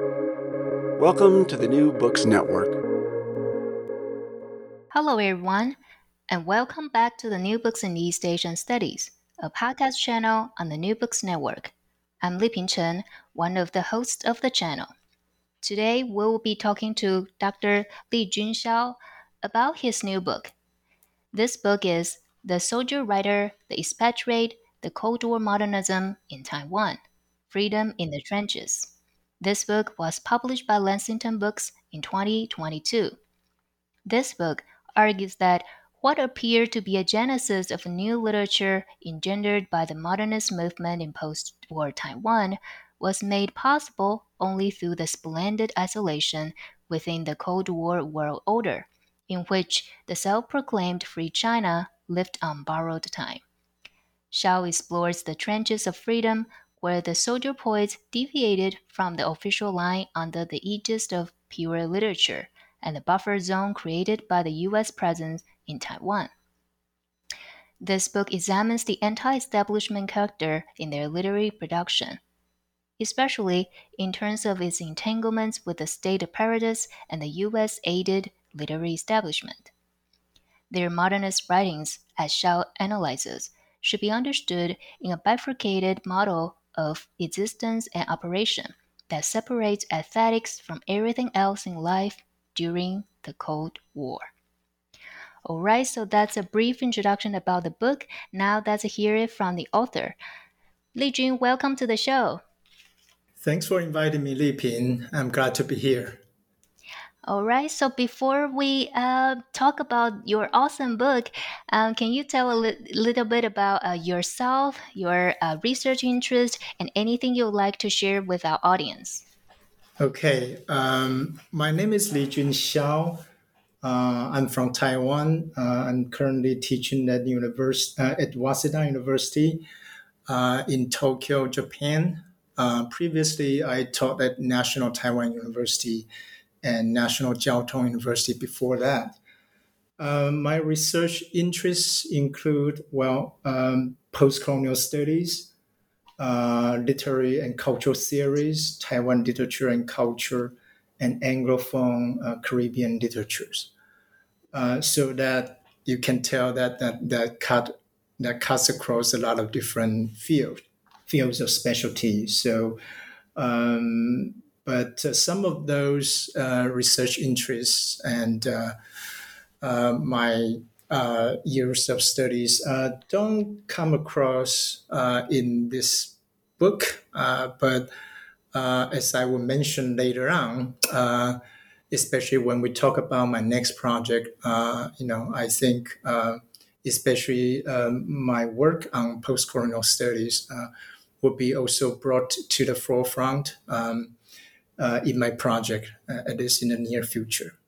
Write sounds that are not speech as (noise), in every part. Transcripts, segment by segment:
Welcome to the New Books Network. Hello, everyone, and welcome back to the New Books in East Asian Studies, a podcast channel on the New Books Network. I'm Li Pingchen, one of the hosts of the channel. Today, we will be talking to Dr. Li-Chun Hsiao about his new book. This book is The Soldier Writer, The Expatriate, The Cold War Modernism in Taiwan Freedom in the Trenches. This book was published by Lexington Books in 2022. This book argues that what appeared to be a genesis of new literature engendered by the modernist movement in post war Taiwan was made possible only through the splendid isolation within the Cold War world order, in which the self proclaimed Free China lived on borrowed time. Hsiao explores the trenches of freedom where the soldier poets deviated from the official line under the aegis of pure literature and the buffer zone created by the U.S. presence in Taiwan. This book examines the anti establishment character in their literary production, especially in terms of its entanglements with the state apparatus and the U.S. aided literary establishment. Their modernist writings, as Hsiao analyzes, should be understood in a bifurcated model of existence and operation that separates aesthetics from everything else in life during the Cold War. Alright, so that's a brief introduction about the book. Now let's hear it from the author. Li-Chun, welcome to the show. Thanks for inviting me, Li Ping. I'm glad to be here. All right. So before we uh, talk about your awesome book, um, can you tell a li- little bit about uh, yourself, your uh, research interest, and anything you'd like to share with our audience? Okay. Um, my name is Li-Chun Hsiao. Uh, I'm from Taiwan. Uh, I'm currently teaching at university uh, at Waseda University in Tokyo, Japan. previously, I taught at National Taiwan University and National Chiao Tung University before that. Uh, my research interests include, well, um, post-colonial studies, uh, literary and cultural theories, Taiwan literature and culture, and Anglophone uh, Caribbean literatures. Uh, so that you can tell that that that cut that cuts across a lot of different fields fields of specialty. So um, but uh, some of those uh, research interests and uh, my years of studies don't come across in this book, but as I will mention later on, especially when we talk about my next project, you know, I think especially um, my work on post-colonial studies uh, will be also brought to the forefront. Um, uh, in my project, uh, at least in the near future.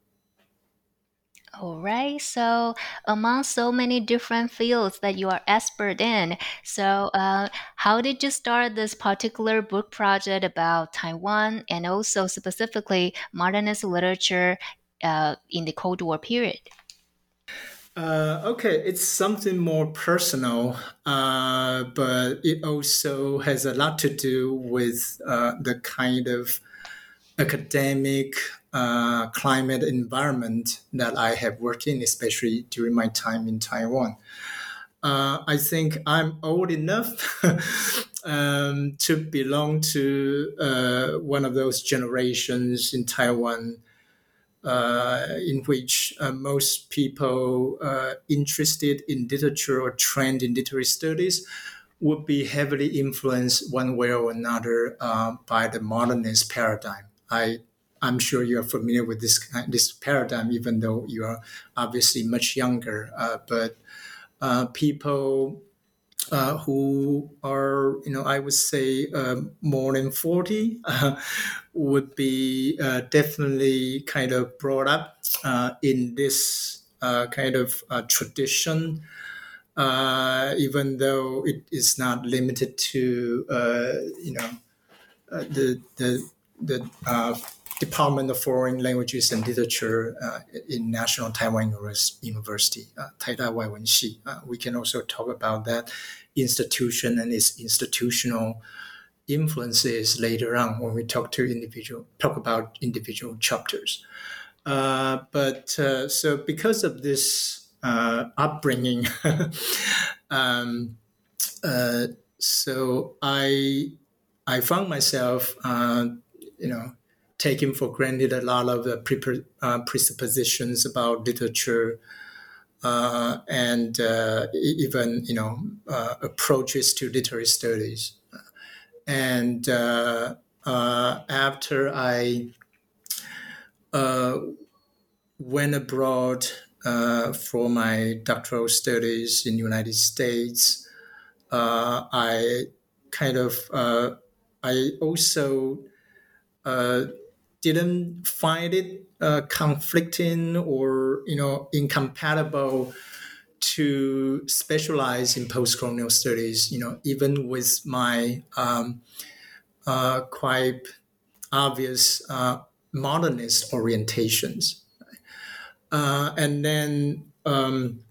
All right. So, among so many different fields that you are expert in, so uh, how did you start this particular book project about Taiwan and also specifically modernist literature uh, in the Cold War period? Uh, okay, it's something more personal, uh, but it also has a lot to do with uh, the kind of academic uh, climate environment that I have worked in, especially during my time in Taiwan. Uh, I think I'm old enough (laughs) um, to belong to uh, one of those generations in Taiwan uh, in which uh, most people uh, interested in literature or trained in literary studies would be heavily influenced one way or another by the modernist paradigm. I I'm sure you are familiar with this this paradigm, even though you are obviously much younger. Uh, but uh, people uh, who are, you know, I would say um, more than forty (laughs) would be uh, definitely kind of brought up uh, in this uh, kind of tradition. even though it is not limited to, you know, the the the uh, Department of Foreign Languages and Literature uh, in National Taiwan University, uh, Taida Wenxi. Uh, we can also talk about that institution and its institutional influences later on when we talk to individual talk about individual chapters. Uh, but uh, so because of this uh, upbringing, (laughs) um, uh, so I I found myself, uh, you know, taking for granted a lot of the pre- uh, presuppositions about literature. and even you know approaches to literary studies, and after I uh, went abroad uh, for my doctoral studies in the United States. Uh, I kind of uh, I also uh, didn't find it uh, conflicting or you know incompatible to specialize in post-colonial studies. You know, even with my um, quite obvious modernist orientations. Uh, and then um, uh,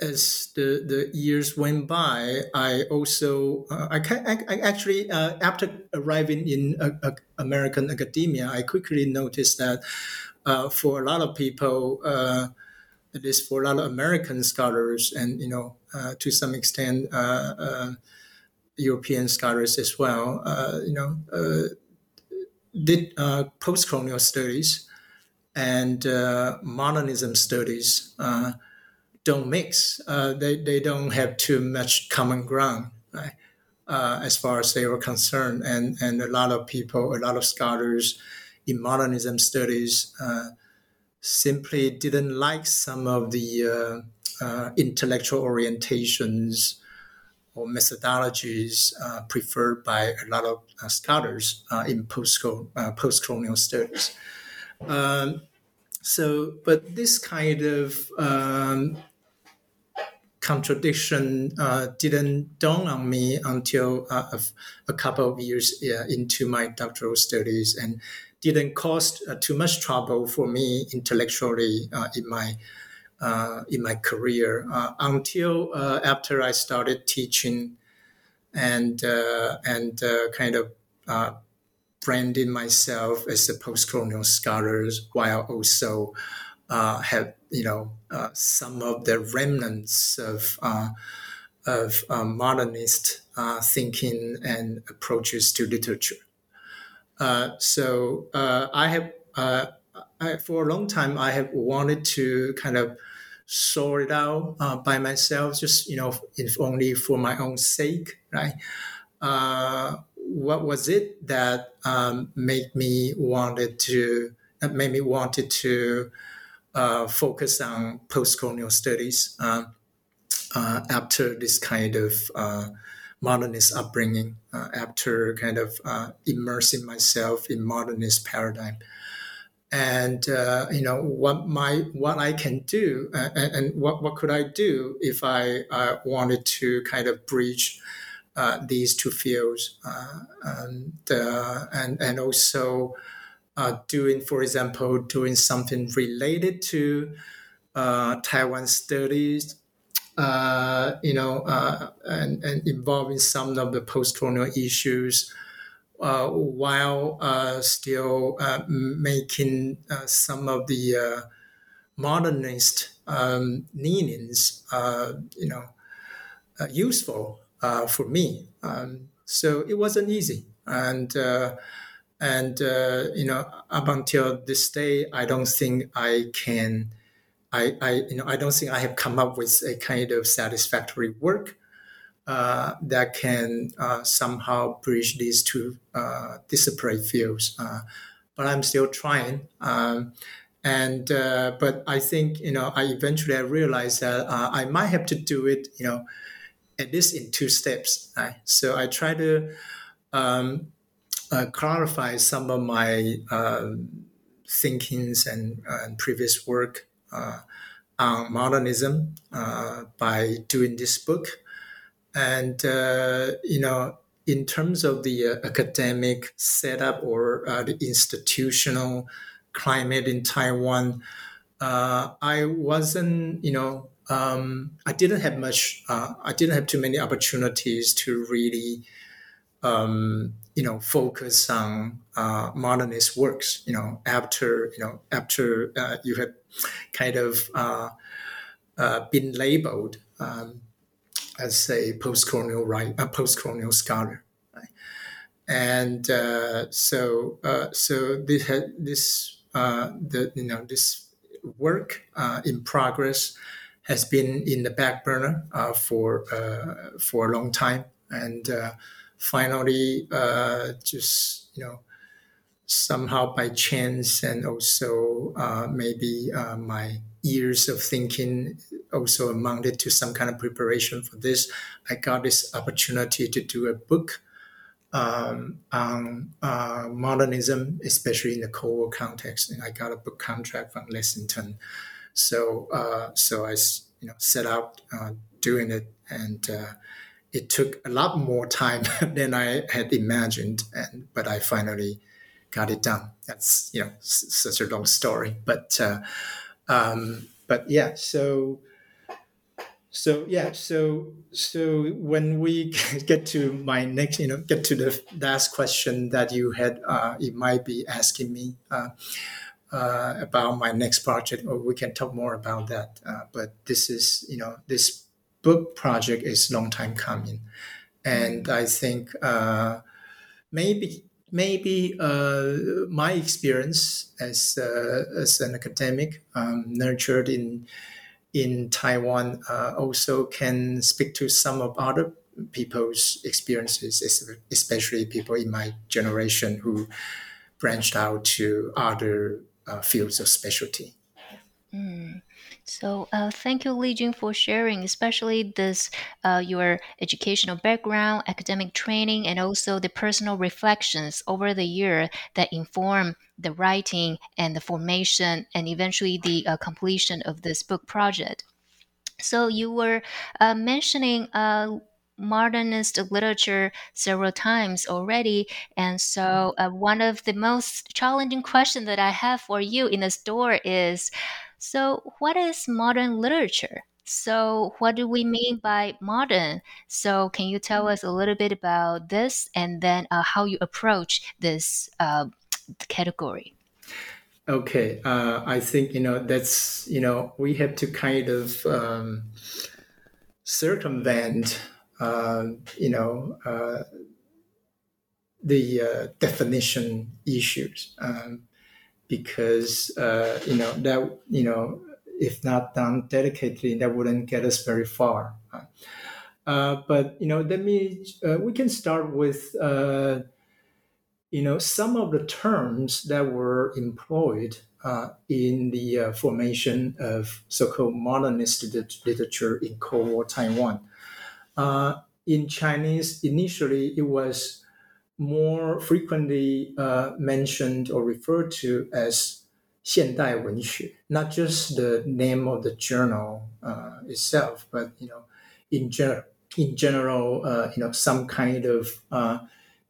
as the, the years went by, I also uh, I, I, actually uh, after arriving in American academia, I quickly noticed that uh, for a lot of people, uh, at least for a lot of American scholars, and you know to some extent European scholars as well, you know did uh, post-colonial studies and uh, modernism studies uh, don't mix. Uh, they, they don't have too much common ground, right? Uh, as far as they were concerned. And, and a lot of people, a lot of scholars in modernism studies uh, simply didn't like some of the intellectual orientations or methodologies uh, preferred by a lot of uh, scholars uh, in post uh, post-colonial studies. Um, so, but this kind of um, contradiction uh, didn't dawn on me until uh, a, couple of years into my doctoral studies and didn't cause too much trouble for me intellectually in my uh, in my career uh, until uh, after I started teaching and uh, and uh, kind of uh, branding myself as a post-colonial scholar while also Uh, have you know uh, some of the remnants of uh, of modernist thinking and approaches to literature. so I have. I, for a long time, I have wanted to kind of sort it out uh, by myself, just you know, if only for my own sake, right? Uh, what was it that um, made me wanted to that made me wanted to uh, focus on post-colonial studies uh, uh, after this kind of uh, modernist upbringing, after kind of immersing myself in modernist paradigm. And uh, you know what my what I can do uh, and, and, what what could I do if I uh, wanted to kind of bridge uh, these two fields uh, and uh, and and also doing for example doing something related to Taiwan studies you know and, and involving some of the post-colonial issues uh, while uh, still uh, making some of the modernist um, leanings, you know, useful for me. Um, so it wasn't easy, and and you know, up until this day, I don't think I can. I, I, you know, I don't think I have come up with a kind of satisfactory work uh, that can uh, somehow bridge these two uh, disparate fields. Uh, but I'm still trying. Um, and uh, but I think you know I eventually I realized that uh, I might have to do it you know at least in two steps. Right? So I try to um, clarify some of my um, thinkings and, and, previous work on modernism by doing this book. And, uh, you know, in terms of the uh, academic setup or uh, the institutional climate in Taiwan, uh, I wasn't, you know, um, I didn't have much, uh, I didn't have too many opportunities to really um, you know, focus on uh, modernist works. You know, after you know, after uh, you have kind of uh, uh been labeled um, as a post-colonial right, a post-colonial scholar, and uh, so uh, so this this the you know this work in progress has been in the back burner for for a long time and finally uh, just you know somehow by chance and also uh, maybe uh, my years of thinking also amounted to some kind of preparation for this i got this opportunity to do a book um, on uh, modernism especially in the cold war context and i got a book contract from lexington. So uh, so i you know set out uh, doing it and it took a lot more time (laughs) than I had imagined, and but I finally got it done. That's you know s- such a long story, but uh, um, but yeah, so so yeah, so so when we (laughs) get to my next, you know, get to the last question that you had, uh, you might be asking me. Uh, uh, about my next project, or we can talk more about that. Uh, but this is, you know, this book project is long time coming, and I think uh, maybe maybe uh, my experience as uh, as an academic um, nurtured in in Taiwan uh, also can speak to some of other people's experiences, especially people in my generation who branched out to other uh, fields of specialty. Mm. So uh, thank you, Li-Chun, for sharing, especially this uh, your educational background, academic training, and also the personal reflections over the year that inform the writing and the formation and eventually the uh, completion of this book project. So you were uh, mentioning uh, modernist literature several times already. And so, uh, one of the most challenging questions that I have for you in the store is so, what is modern literature? So, what do we mean by modern? So, can you tell us a little bit about this and then uh, how you approach this uh, category? Okay, uh, I think you know that's you know we have to kind of um, circumvent uh, you know uh, the uh, definition issues. Um, because uh, you know that you know if not done dedicatedly, that wouldn't get us very far. Uh, but you know, let me uh, we can start with uh, you know some of the terms that were employed uh, in the uh, formation of so-called modernist literature in Cold War Taiwan. in Chinese, initially it was more frequently uh, mentioned or referred to as 现代文学, not just the name of the journal uh, itself, but you know, in general, in general, uh, you know, some kind of uh,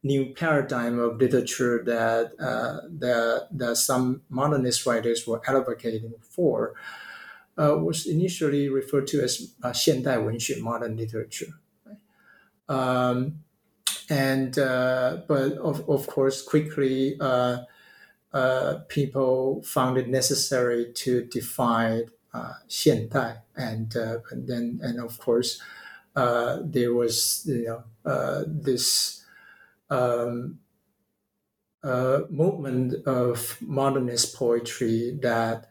new paradigm of literature that uh, that that some modernist writers were advocating for uh, was initially referred to as uh, 现代文学, modern literature. Um, and uh, but of, of course quickly uh, uh, people found it necessary to define uh, 现代 and, uh, and then and of course uh, there was you know uh, this um, movement of modernist poetry that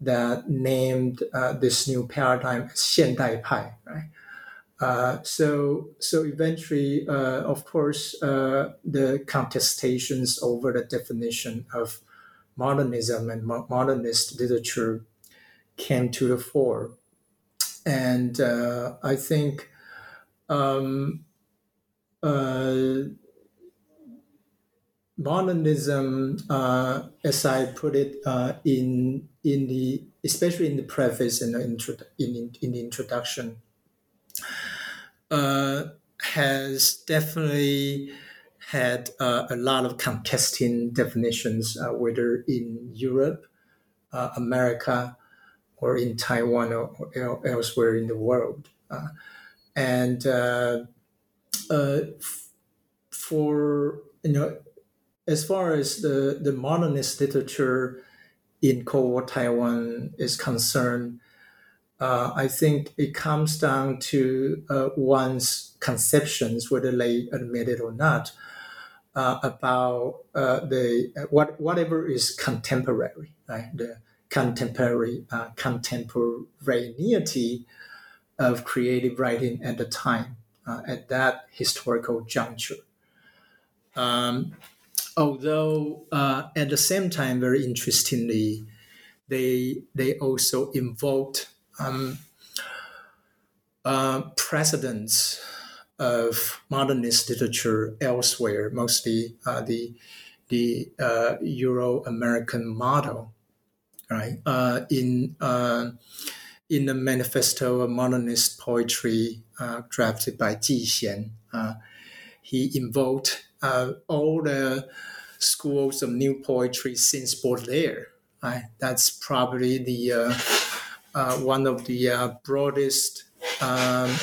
that named this new paradigm as 现代派 right Uh, so, so eventually, uh, of course, uh, the contestations over the definition of modernism and mo- modernist literature came to the fore, and uh, I think um, uh, modernism, as I put it in in the especially in the preface and intro- in, in the introduction uh, has definitely had uh, a lot of contesting definitions, uh, whether in Europe, uh, America, or in Taiwan or, or elsewhere in the world. Uh, and uh, for you know, as far as the the modernist literature in Cold War Taiwan is concerned, uh, I think it comes down to uh, one's conceptions, whether they admit it or not, uh, about uh, the uh, what whatever is contemporary, right? The contemporary uh, contemporaneity of creative writing at the time, at that historical juncture. Um, although at the same time, very interestingly, they they also invoked um, uh, precedents of modernist literature elsewhere, mostly uh, the the uh, Euro-American model, right? Uh, in uh, in the manifesto of modernist poetry uh, drafted by Ji Xian, he invoked all the schools of new poetry since Baudelaire. Right? That's probably the one of the uh, broadest um,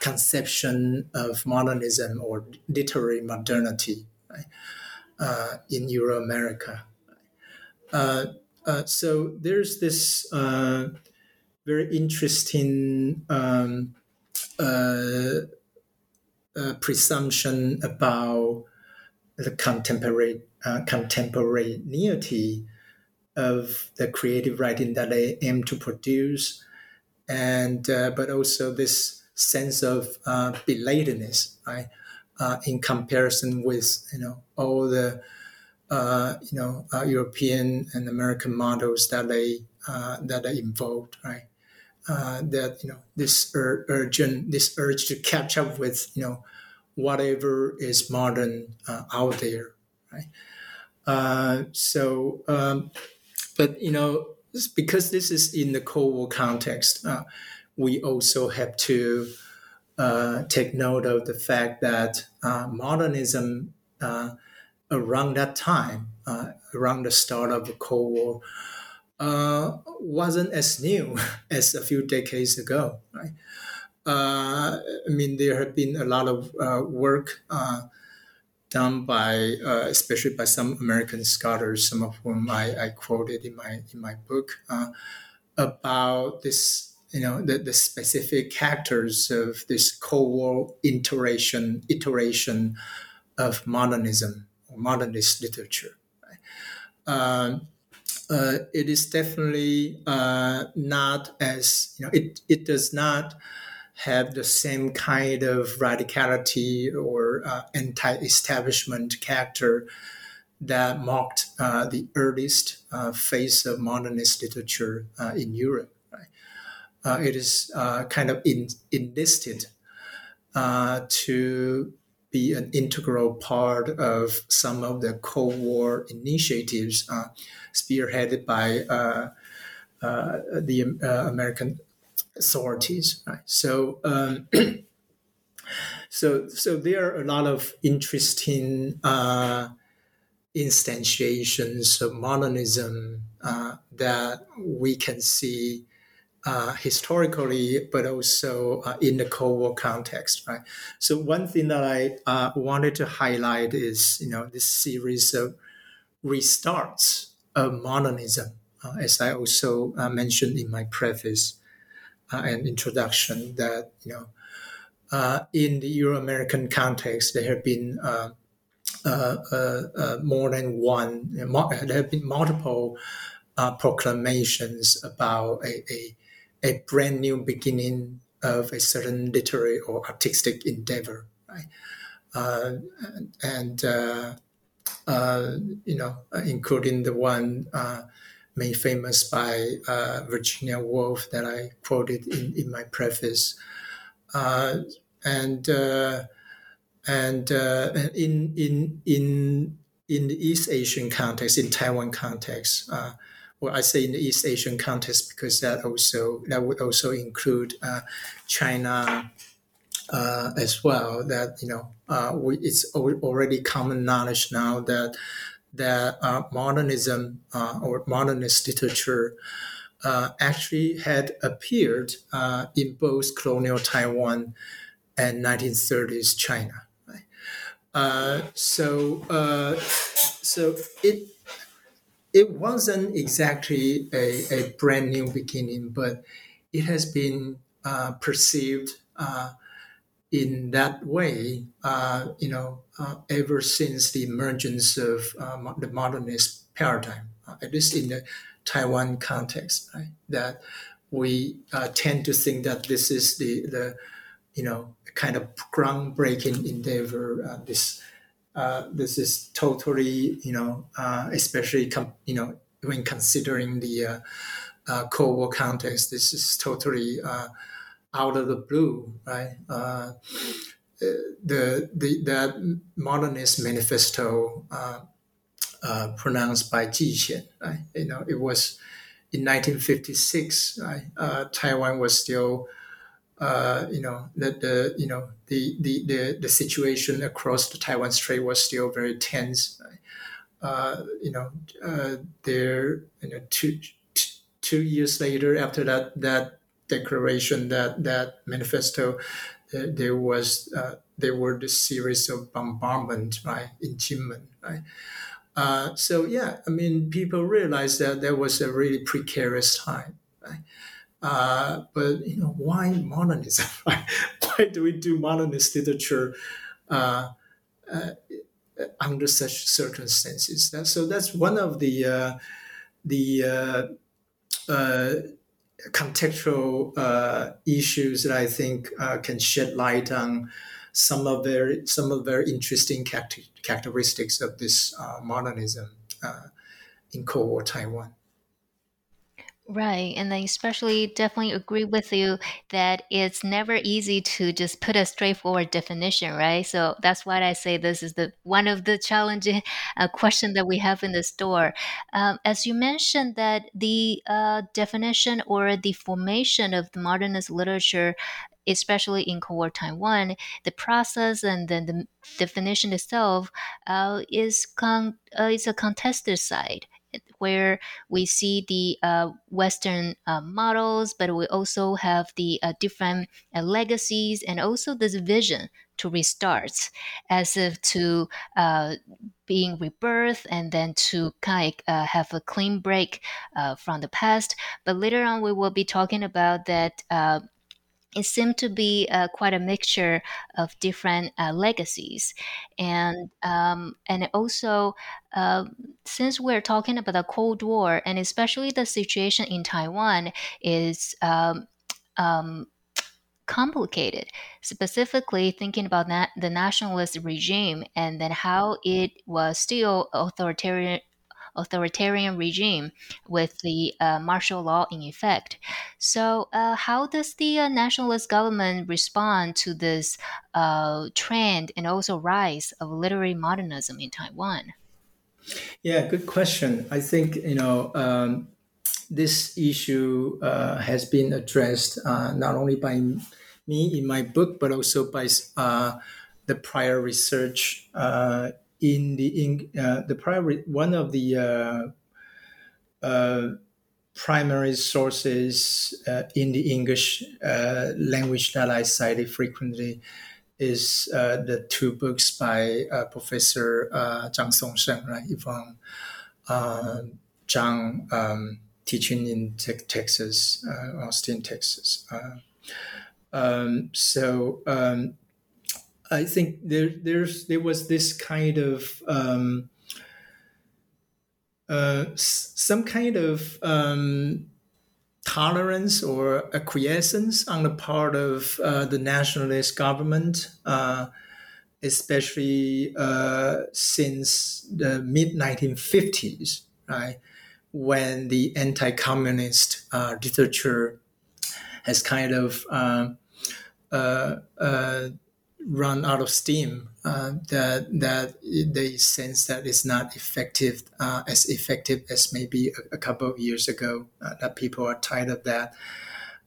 conception of modernism or literary modernity right, uh, in Euro America. Uh, uh, so there's this uh, very interesting um, presumption about the contemporary contemporaneity of the creative writing that they aim to produce, and uh, but also this sense of uh, belatedness, right, uh, in comparison with you know all the uh, you know uh, European and American models that they uh, that they involved, right. that you know this ur- urgent, this urge to catch up with you know whatever is modern out there, right. so um, but you know, because this is in the Cold War context, uh, we also have to uh, take note of the fact that uh, modernism uh, around that time, uh, around the start of the Cold War, uh, wasn't as new (laughs) as a few decades ago. Right? I mean, there have been a lot of work done by uh, especially by some American scholars, some of whom I, I quoted in my in my book uh, about this you know the, the specific characters of this Cold War iteration iteration of modernism or modernist literature. Right? Um, uh, it is definitely uh, not as you know it it does not have the same kind of radicality or uh, anti-establishment character that marked uh, the earliest uh, phase of modernist literature uh, in Europe. Right? Uh, it is uh, kind of in, enlisted to be an integral part of some of the Cold War initiatives spearheaded by the American authorities. Right? So, um, (clears throat) so, so there are a lot of interesting uh, instantiations of modernism uh, that we can see uh, historically, but also uh, in the Cold War context, right? So one thing that I uh, wanted to highlight is, you know, this series of restarts of modernism, uh, as I also uh, mentioned in my preface and introduction that you know uh, in the Euro-American context there have been uh, uh, uh, uh more than one there have been multiple proclamations about a, a, a brand new beginning of a certain literary or artistic endeavor right? And you know including the one made famous by uh, Virginia Woolf that I quoted in, in my preface. Uh, and uh, and uh, in in in in the East Asian context, in Taiwan context, uh, well, I say in the East Asian context because that also that would also include uh, China as well. That you know, we, it's already common knowledge now that that uh, modernism uh, or modernist literature uh, actually had appeared uh, in both colonial Taiwan and 1930s China. Uh, so uh, so it it wasn't exactly a, a brand new beginning, but it has been perceived in that way, uh, you know, uh, ever since the emergence of uh, the modernist paradigm, uh, at least in the Taiwan context, right? That we tend to think that this is the, the you know, kind of groundbreaking endeavor. this uh, this is totally, you know, uh, especially, com- you know, when considering the uh, uh Cold War context, this is totally uh, out of the blue, right? Uh, the, the that modernist manifesto uh, uh, pronounced by Ji Xian, right? You know, it was in 1956, right? Taiwan was still uh, you know that the you know the, the the the situation across the Taiwan Strait was still very tense. Uh, you know, uh, there you know two two years later after that that declaration that that manifesto, uh, there was uh, there were the series of bombardment right in Kinmen right. Uh, so yeah, I mean, people realized that there was a really precarious time, right? Uh, but you know, why modernism? (laughs) why do we do modernist literature uh, uh, under such circumstances? That, so that's one of the uh, the uh, uh, contextual issues that I think can shed light on some of very some of very interesting characteristics of this modernism in Cold War Taiwan. Right. And I especially definitely agree with you that it's never easy to just put a straightforward definition, right? So that's why I say this is the one of the challenging (laughs) uh, question that we have in the store. Um, as you mentioned that the uh, definition or the formation of the modernist literature especially in Cold War Taiwan, the process and then the definition itself uh, is con- uh, is a contested side where we see the uh, Western uh, models, but we also have the uh, different uh, legacies and also this vision to restart as if to uh, being rebirth and then to kind of have a clean break from the past. But later on, we will be talking about that it seemed to be uh, quite a mixture of different uh, legacies, and um, and also uh, since we're talking about the Cold War and especially the situation in Taiwan is. Um, um, complicated specifically thinking about that, the nationalist regime and then how it was still authoritarian authoritarian regime with the uh, martial law in effect. So, uh, how does the uh, nationalist government respond to this uh, trend and also rise of literary modernism in Taiwan? Yeah, good question. I think you know um, this issue uh, has been addressed uh, not only by me in my book, but also by the prior research uh, in the in uh, the primary one of the uh, uh, primary sources uh, in the English uh, language that I cited frequently is the two books by Professor Zhang Songsheng, right, from Zhang um, teaching in te- Texas, Austin, Texas. Um, so um, I think there there's there was this kind of um, uh, some kind of um, tolerance or acquiescence on the part of uh, the nationalist government, uh, especially uh, since the mid 1950s, right, when the anti-communist uh, literature has kind of uh, run out of steam uh, that that they sense that it's not effective uh, as effective as maybe a, a couple of years ago uh, that people are tired of that.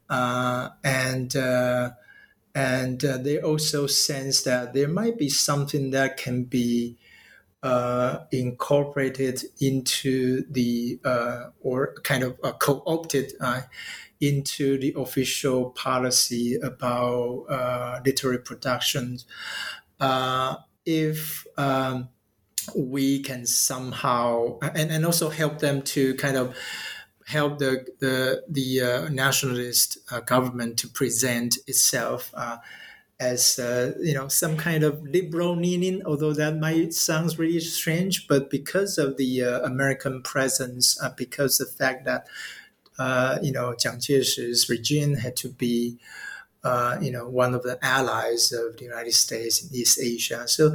Uh, and uh, and uh, they also sense that there might be something that can be incorporated into the or kind of co-opted into the official policy about uh, literary productions. Uh, if um, we can somehow and, and also help them to kind of help the the the uh, nationalist uh, government to present itself uh, as uh, you know some kind of liberal leaning, although that might sound really strange, but because of the uh, American presence, uh, because the fact that you know Jiang Jieshi's regime had to be uh, you know, one of the allies of the United States in East Asia. So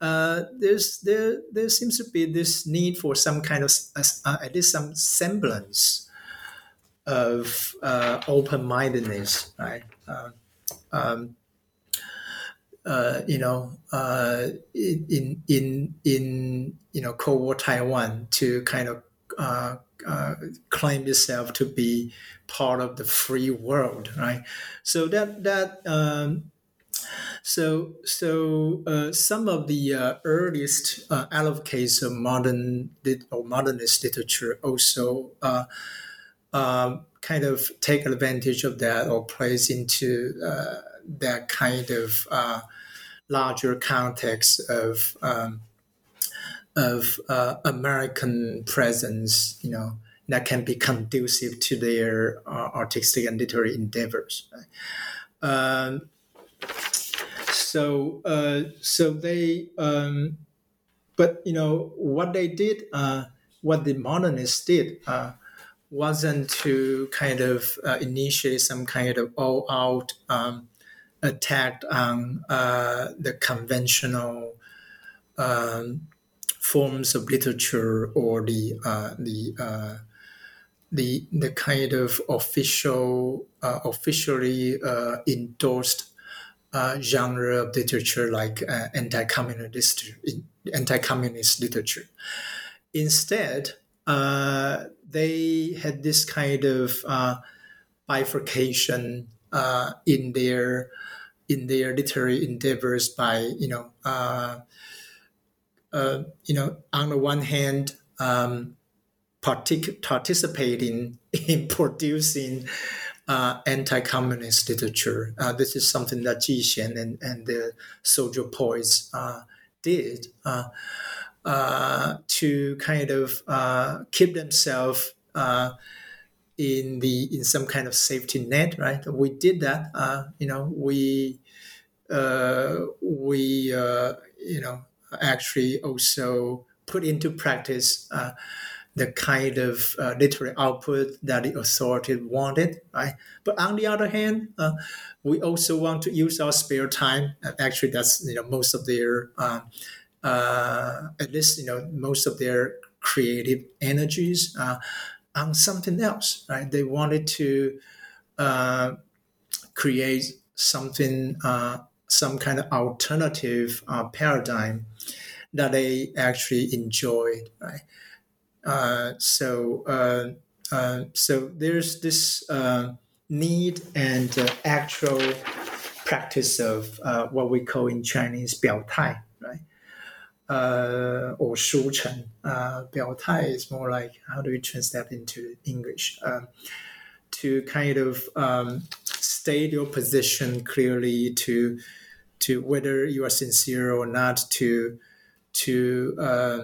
uh, there's there there seems to be this need for some kind of uh, at least some semblance of uh, open-mindedness, right? Um, um, uh, you know, in in in you know Cold War Taiwan to kind of uh, claim itself to be part of the free world, right? So that that um, so so uh, some of the uh, earliest uh, advocates of modern or modernist literature also uh, um, kind of take advantage of that or plays into uh, that kind of uh, larger context of um, of uh, American presence, you know, that can be conducive to their uh, artistic and literary endeavors. Um, so, uh, so they, um, but you know, what they did, uh, what the modernists did, uh, wasn't to kind of uh, initiate some kind of all-out um, attack on the conventional. Forms of literature or the uh, the uh, the the kind of official uh, officially uh, endorsed uh, genre of literature like uh, anti-communist anti-communist literature. Instead, they had this kind of bifurcation in their in their literary endeavors by you know uh, you know, on the one hand, um, partic- participating (laughs) in producing uh, anti-communist literature. Uh, this is something that Ji Xian and, and the soldier poets uh, did uh, uh, to kind of keep themselves in the in some kind of safety net. Right? We did that. you know, we we you know actually also put into practice uh, the kind of uh, literary output that the authority wanted, right? But on the other hand, uh, we also want to use our spare time. Actually, that's you know most of their, um, uh, at least you know most of their creative energies uh, on something else, right? They wanted to uh, create something some kind of alternative uh, paradigm that they actually enjoyed. Right? Uh, so uh, uh, so there's this uh, need and actual practice of what we call in Chinese 表态 uh, or 输诚. Uh, 表态 is more like how do we translate that into English? To kind of um, state your position clearly, to to whether you are sincere or not to to uh,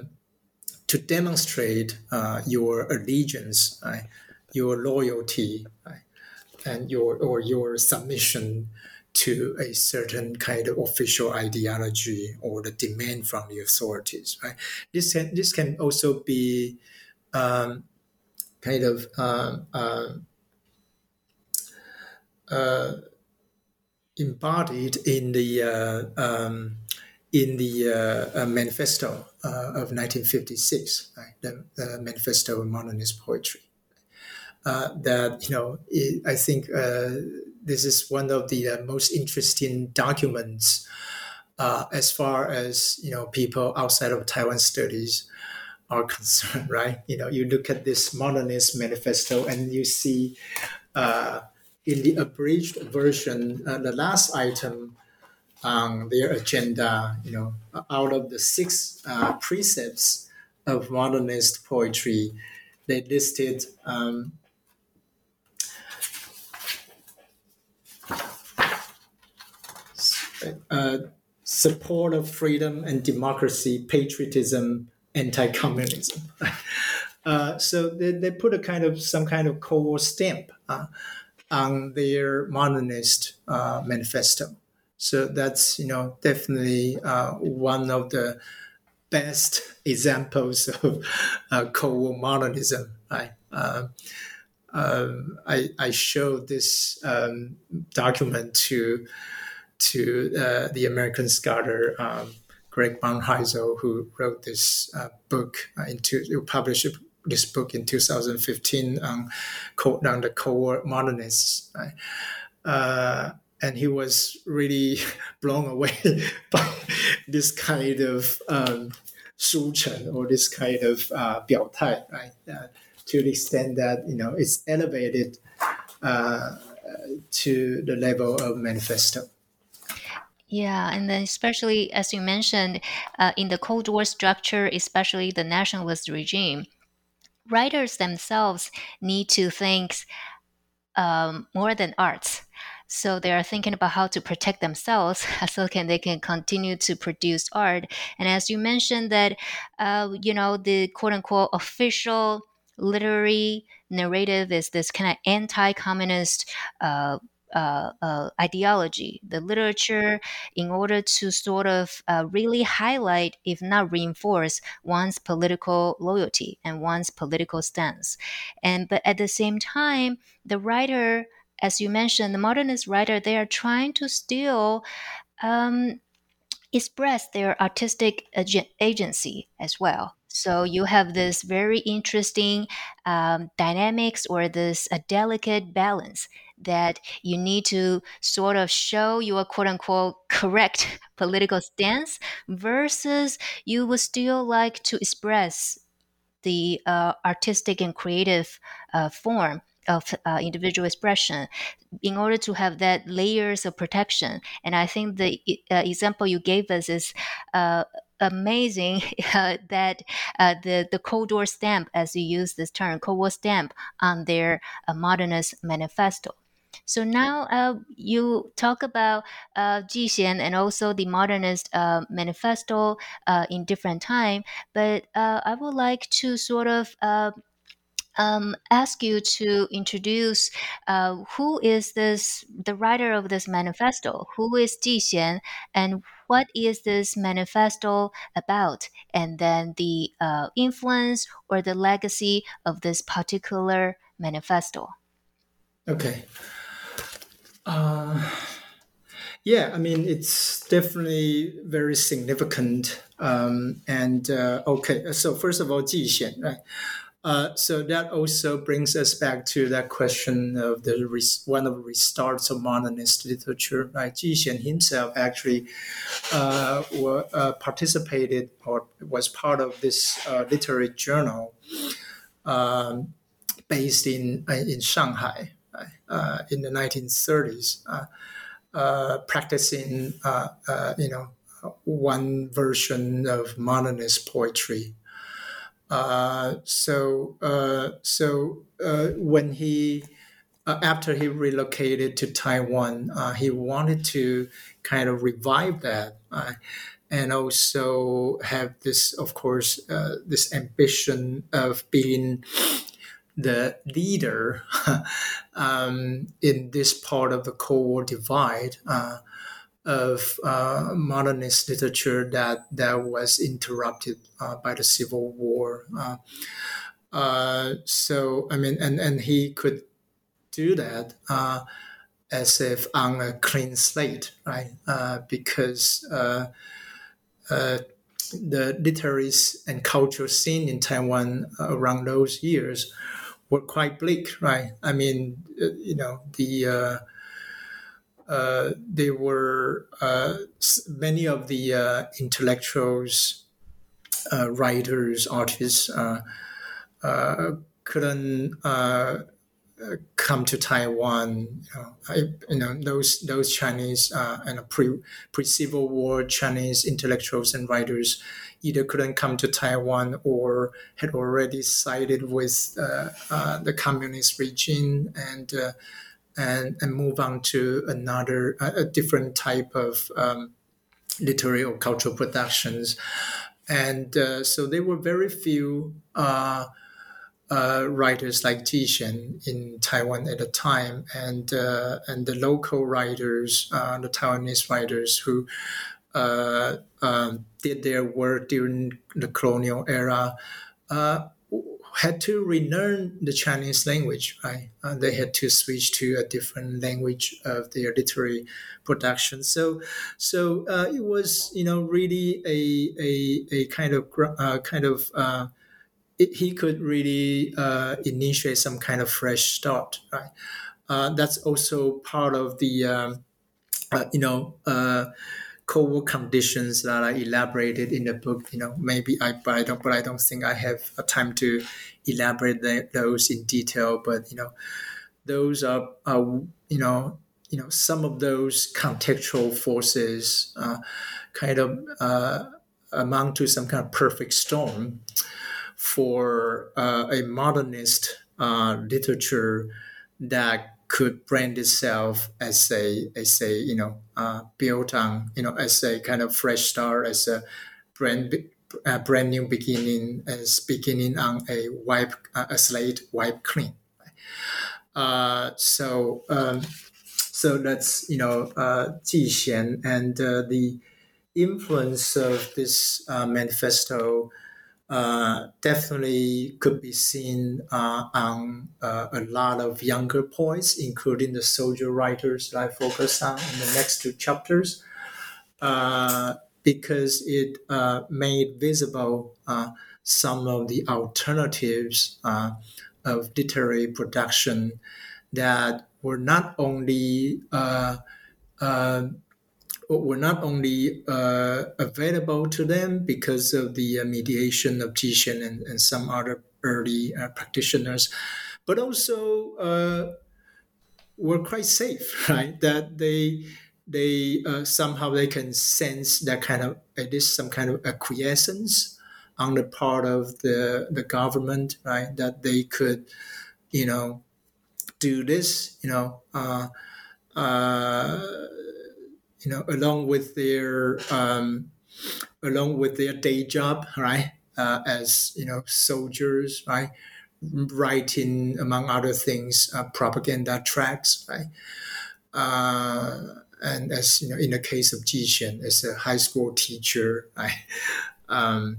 to demonstrate uh, your allegiance, right? your loyalty, right? and your or your submission to a certain kind of official ideology or the demand from the authorities. Right? This can this can also be um, kind of um, embodied in the uh, um, in the uh, uh, manifesto of 1956, right? the, the, manifesto of modernist poetry. that you know, it, I think this is one of the most interesting documents uh, as far as you know people outside of Taiwan studies are concerned, (laughs) right? You know, you look at this modernist manifesto and you see uh, in the abridged version, uh, the last item on their agenda, you know, out of the six uh, precepts of modernist poetry, they listed um, uh, support of freedom and democracy, patriotism, anti-communism. (laughs) Uh, so they, they put a kind of some kind of Cold stamp uh, on their modernist uh, manifesto. So that's you know definitely uh, one of the best (laughs) examples of uh, Cold War modernism. Right? Um, I, I showed this um, document to to uh, the American scholar um, Greg Barnhisel, who wrote this uh, book into who published this book in 2015 on, on the Cold modernists. Right? Uh, and he was really (laughs) blown away (laughs) by this kind of um, 书成 or this kind of uh, 表态, right? Uh, to the extent that you know it's elevated uh, to the level of manifesto. Yeah, and then especially as you mentioned, uh, in the Cold War structure, especially the nationalist regime, writers themselves need to think um, more than arts. So they are thinking about how to protect themselves (laughs) so can they can continue to produce art. And as you mentioned that, uh, you know, the quote unquote official literary narrative is this kind of anti-communist uh, uh, uh, ideology, the literature, in order to sort of uh, really highlight, if not reinforce, one's political loyalty and one's political stance. And but at the same time, the writer, as you mentioned, the modernist writer, they are trying to still. Um, express their artistic ag- agency as well. So you have this very interesting um, dynamics or this a delicate balance that you need to sort of show your quote unquote (laughs) correct political stance versus you would still like to express the uh, artistic and creative uh, form of uh, individual expression in order to have that layers of protection. And I think the uh, example you gave us is uh, amazing (laughs) uh, that uh, the the Cold War stamp, as you use this term, Cold War stamp on their uh, modernist manifesto. So now uh, you talk about uh, Ji Xian and also the modernist uh, manifesto uh, in different time, but uh, I would like to sort of uh, um, ask you to introduce uh, who is this the writer of this manifesto? Who is Ji Xian and what is this manifesto about? And then the uh, influence or the legacy of this particular manifesto. Okay uh, yeah, I mean, it's definitely very significant. Um, and uh, okay, so first of all, Ji Xian, right? Uh, so that also brings us back to that question of the one of the restarts of modernist literature. Right, Ji Xian himself actually uh, were, uh, participated or was part of this uh, literary journal um, based in uh, in Shanghai in the 1930s, uh, uh, practicing, you know, one version of modernist poetry. so, so when he uh, after he relocated to Taiwan, uh, he wanted to kind of revive that uh, and also have this, of course, this ambition of being the leader (laughs) um, in this part of the Cold War divide uh, of uh, modernist literature that that was interrupted uh, by the Civil War. Uh, uh, so I mean, and and he could do that uh, as if on a clean slate, right? because the literary and cultural scene in Taiwan around those years were quite bleak, right? I mean, uh, you know, the uh, uh, they were uh, many of the uh, intellectuals, uh, writers, artists couldn't come to Taiwan. You know, I, you know those those Chinese and pre pre Civil War Chinese intellectuals and writers either couldn't come to Taiwan or had already sided with uh, uh, the communist regime and uh, and and move on to another a different type of um, literary or cultural productions, and uh, so there were very few uh, uh, writers like Ji in Taiwan at the time, and uh, and the local writers, uh, the Taiwanese writers who uh, um, did their work during the colonial era had to relearn the Chinese language, right? Uh, they had to switch to a different language of their literary production. So, so uh, it was, you know, really a a, a kind of uh, kind of uh, it, he could really uh, initiate some kind of fresh start, right? Uh, that's also part of the, um, you know Cold War conditions that I elaborated in the book. You know, maybe I, but I don't, but I don't think I have a time to elaborate the, those in detail. But you know, those are, are you know, you know, some of those contextual forces uh, kind of uh, amount to some kind of perfect storm for uh, a modernist uh, literature that could brand itself as a as a you know uh, built on you know as a kind of fresh start as a brand a brand new beginning as beginning on a wipe uh, a slate wipe clean. Uh, so um, so that's you know uh, Ji Xian and uh, the influence of this uh, manifesto uh, definitely could be seen uh, on uh, a lot of younger poets, including the soldier writers that I focus on in the next two chapters, uh, because it uh, made visible some of the alternatives of literary production that were not only were not only uh, available to them because of the uh, mediation of Ji Xian and, and some other early uh, practitioners, but also uh, were quite safe, (laughs) right? That they they uh, somehow they can sense that kind of at least some kind of acquiescence on the part of the the government, right? That they could, you know, do this, you know. Uh, you know, along with their um, along with their day job, right, uh, as you know, soldiers, right, writing among other things, uh, propaganda tracts, right, uh, and as you know, in the case of Ji Xian, as a high school teacher, right. Um,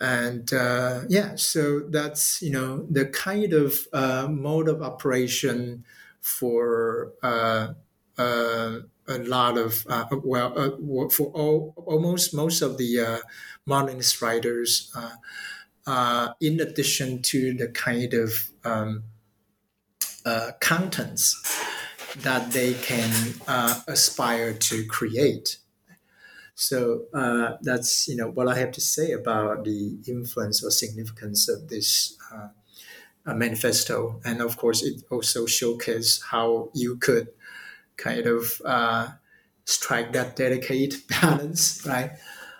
and uh, yeah, so that's you know the kind of uh, mode of operation for uh, uh a lot of uh, well uh, for all, almost most of the uh, modernist writers uh, uh, in addition to the kind of um, uh, contents that they can aspire to create. So that's you know what i have to say about the influence or significance of this manifesto. And of course it also showcases how you could kind of uh, strike that delicate (laughs) balance, right?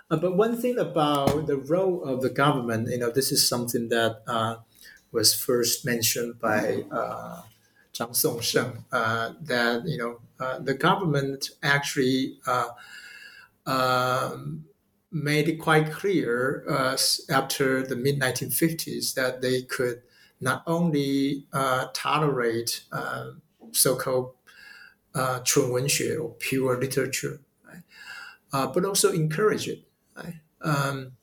Uh, but one thing about the role of the government, you know, this is something that uh, was first mentioned by uh, Zhang Songsheng, uh, that, you know, uh, the government actually uh, um, made it quite clear after the mid 1950s that they could not only tolerate so called uh, true or pure literature, right? uh, but also encourage it. Right? Um,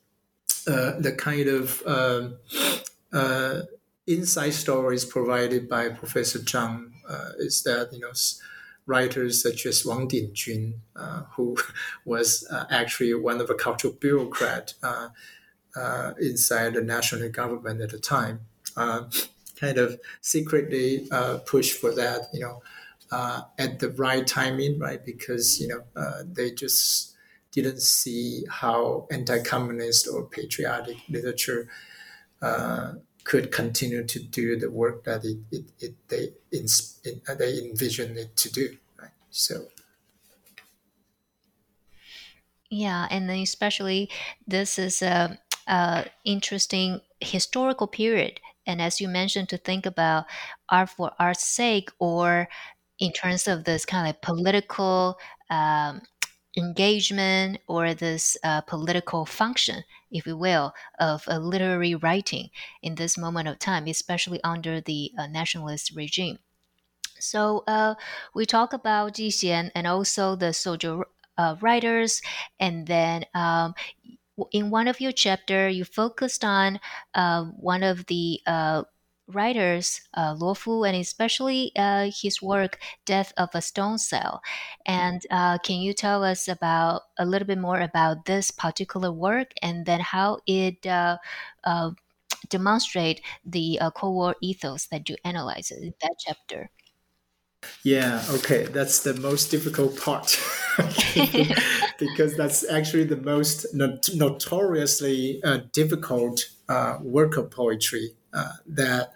uh, the kind of um, uh, inside stories provided by Professor Zhang uh, is that you know writers such as Wang Dingjun, uh, who (laughs) was uh, actually one of a cultural bureaucrat inside the national government at the time, kind of secretly pushed for that you know uh, at the right timing, right? Because you know uh, they just didn't see how anti-communist or patriotic literature uh, could continue to do the work that it, it, it they it, they envisioned it to do, right? So. Yeah, and then especially this is a, a interesting historical period and as you mentioned to think about art for art's sake or in terms of this kind of political um, engagement or this uh, political function, if you will, of a literary writing in this moment of time, especially under the uh, nationalist regime. So uh, we talk about Ji Jixian and also the soldier uh, writers, and then um, in one of your chapter, you focused on uh, one of the uh, writers, uh, Luo Fu, and especially uh, his work "Death of a Stone Cell." And uh, can you tell us about a little bit more about this particular work, and then how it uh, uh, demonstrate the uh, Cold War ethos that you analyze in that chapter? Yeah, okay, that's the most difficult part (laughs) because that's actually the most not- notoriously uh, difficult work of poetry uh, that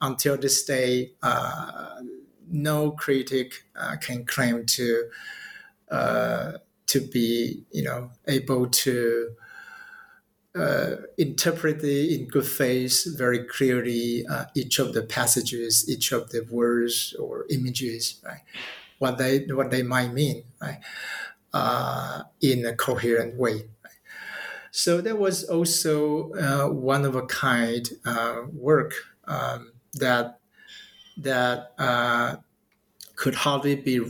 until this day, uh, no critic uh, can claim to uh, to be, you know, able to uh, interpret in good faith very clearly each of the passages, each of the words or images, right? What they what they might mean, right? In a coherent way. So there was also uh, one of a kind uh, work um, that that uh, could hardly be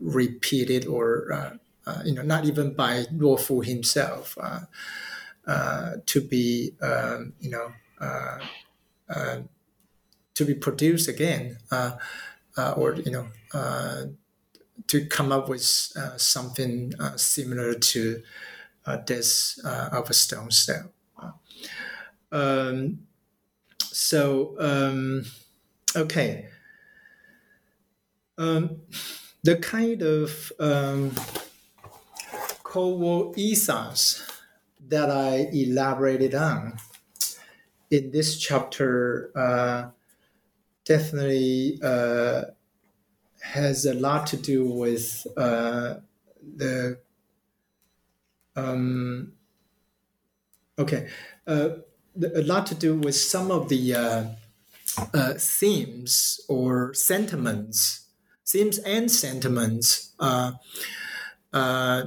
repeated or you know not even by Luo Fu himself. Uh, to be um, you know uh, uh, to be produced again or you know to come up with something similar to this of a stone cell. Um, so um, okay. Um, the kind of um, Cold War ethos that I elaborated on in this chapter uh, definitely uh, has a lot to do with uh, the um, okay uh, a lot to do with some of the uh, uh, themes or sentiments themes and sentiments uh, uh,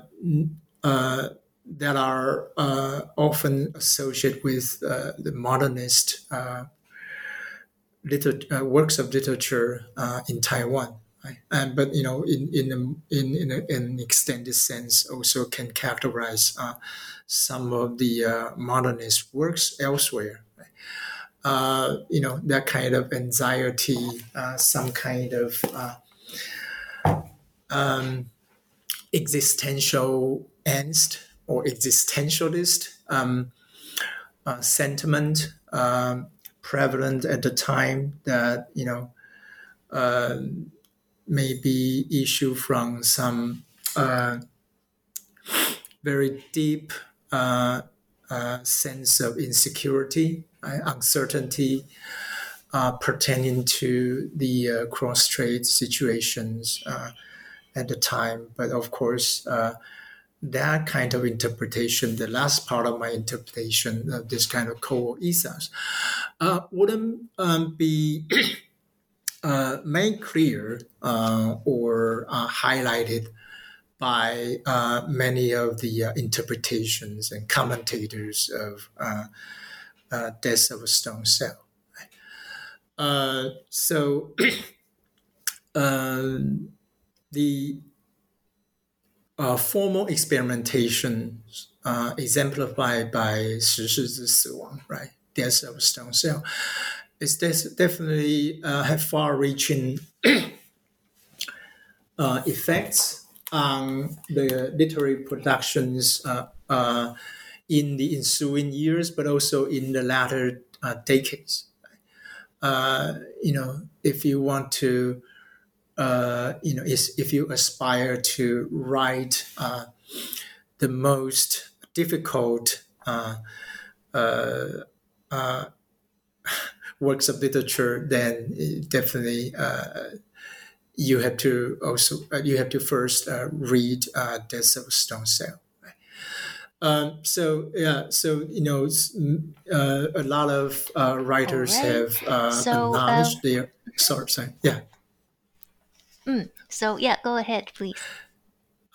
uh, that are often associated with the modernist liter- works of literature in Taiwan. Right? And, but you know, in in a, in in, a, in, an extended sense, also can characterize uh, some of the modernist works elsewhere. Right? you know, that kind of anxiety, some kind of um, existential angst or existentialist um, uh, sentiment um, prevalent at the time that you know uh, maybe issue from some uh, very deep uh, uh, sense of insecurity, uncertainty. Uh, pertaining to the cross-strait situations at the time, but of course, that kind of interpretation, the last part of my interpretation of this kind of core ethos, uh, wouldn't um, be (clears throat) uh, made clear uh, or uh, highlighted by uh, many of the uh, interpretations and commentators of uh, death of a stone cell. Right? so (clears throat) the uh, formal experimentation uh, exemplified by Shi Shi's right? Death of a stone cell, it's definitely uh, have far-reaching (clears throat) uh, effects on the literary productions uh, uh, in the ensuing years, but also in the latter uh, decades. Uh, you know, if you want to you know, is if you aspire to write the most difficult uh, uh works of literature, then definitely uh, you have to also you have to first read Death of Stone Cell. Um, so yeah, so you know, a lot of writers right. have so, acknowledged um, their. Sorry, sorry, yeah. Mm, so yeah, go ahead, please.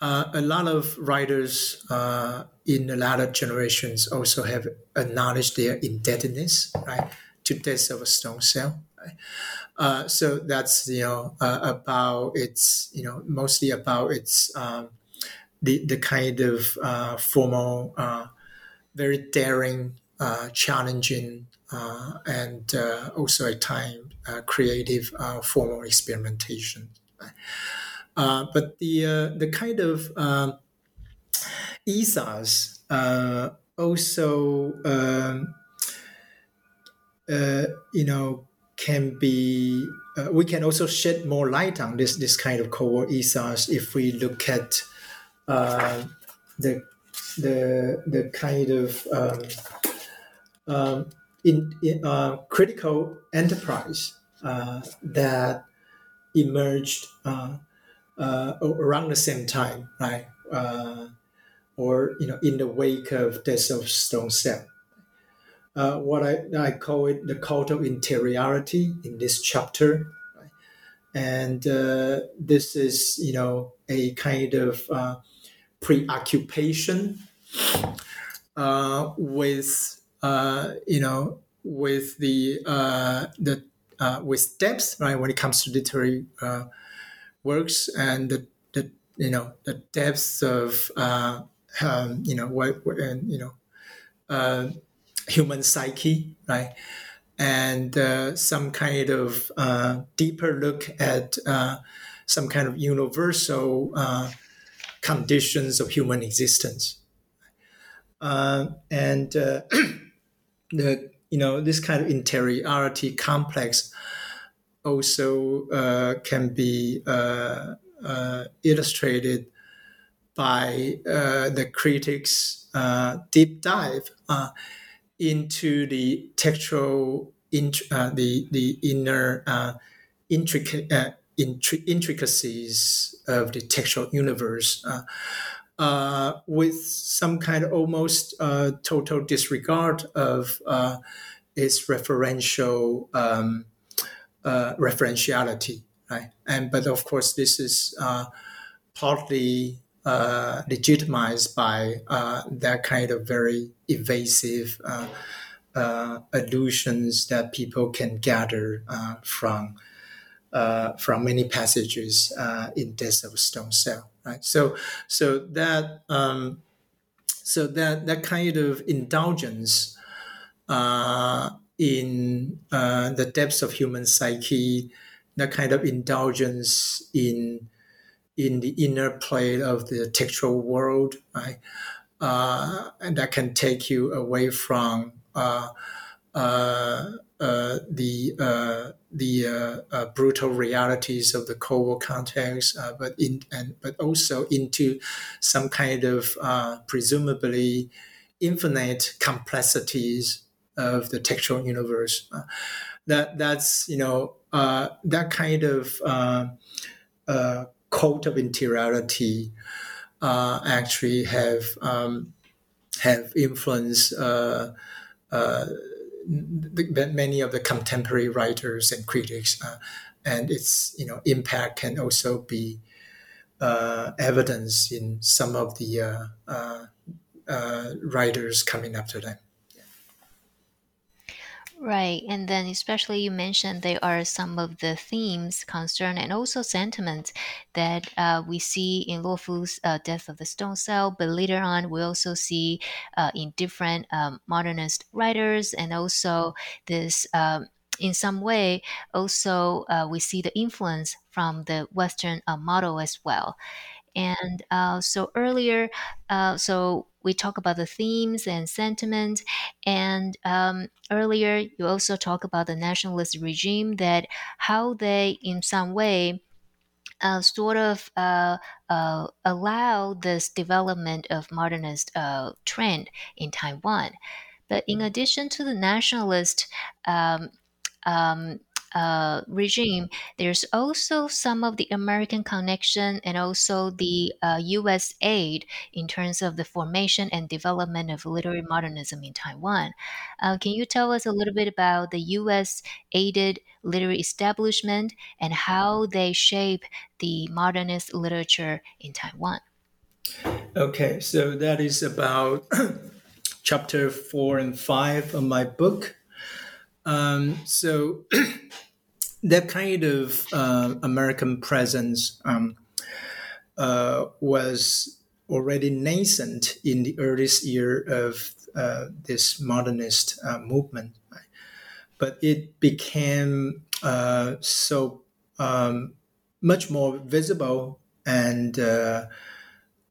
uh, a lot of writers uh, in the latter generations also have acknowledged their indebtedness, right, Death of a Stone Cell. Uh, so that's you know uh, about its you know mostly about its um, the the kind of uh, formal, uh, very daring, challenging, and also at time creative formal experimentation. Uh, but the uh, the kind of um, ethos uh, also um, uh, you know can be uh, we can also shed more light on this this kind of Cold ethos if we look at uh, the the the kind of um, um, in, in critical enterprise that emerged uh, around the same time, right? Uh, or you know, in the wake of Death of Stone Cell. Uh, what I, I call it the cult of interiority in this chapter, and uh, this is you know a kind of uh, preoccupation uh, with you know with the the with depth, right? When it comes to literary works and the, the you know the depths of uh, um, you know what, what and you know uh, human psyche right? And uh, some kind of uh, deeper look at uh, some kind of universal uh, conditions of human existence. And (clears throat) the you know this kind of interiority complex also uh, can be uh, uh, illustrated by the critics' deep dive into the textual, int- the the inner uh, intricate intricacies of the textual universe. Uh, with some kind of almost uh, total disregard of uh, its referential um, uh, referentiality, right? And but of course, this is uh, partly uh, legitimized by uh, that kind of very evasive uh, uh, allusions that people can gather from from many passages in Death of a Stone Cell, right? So, so that um, so that that kind of indulgence in uh, the depths of human psyche, that kind of indulgence in in the inner play of the textual world, right? Uh, and that can take you away from uh, uh, uh the uh, the uh, brutal realities of the Cold War context, but in and but also into some kind of presumably infinite complexities of the textual universe. That that's you know that kind of uh, uh of interiority uh, actually have um, have influenced uh, the, many of the contemporary writers and critics, and its you know impact can also be evidence in some of the writers coming after them. Right. And then, especially you mentioned there are some of the themes, concern, and also sentiments that uh, we see in Luo Fu's uh, Death of the Stone Cell. But later on, we also see uh, in different um, modernist writers, and also this. Um, in some way, also uh, we see the influence from the Western uh, model as well. And uh, so earlier, so we talk about the themes and sentiment. And um, earlier, you also talk about the nationalist regime that how they, in some way, uh, sort of uh, uh, allow this development of modernist uh, trend in Taiwan. But in addition to the nationalist um, um, uh, regime, there's also some of the American connection and also the uh, U.S. aid in terms of the formation and development of literary modernism in Taiwan. Uh, can you tell us a little bit about the U.S. aided literary establishment and how they shape the modernist literature in Taiwan? Okay, so that is about (clears throat) chapter four and five of my book. Um, so (clears throat) that kind of uh, American presence um, uh, was already nascent in the earliest year of uh, this modernist uh, movement, but it became uh, so um, much more visible and uh,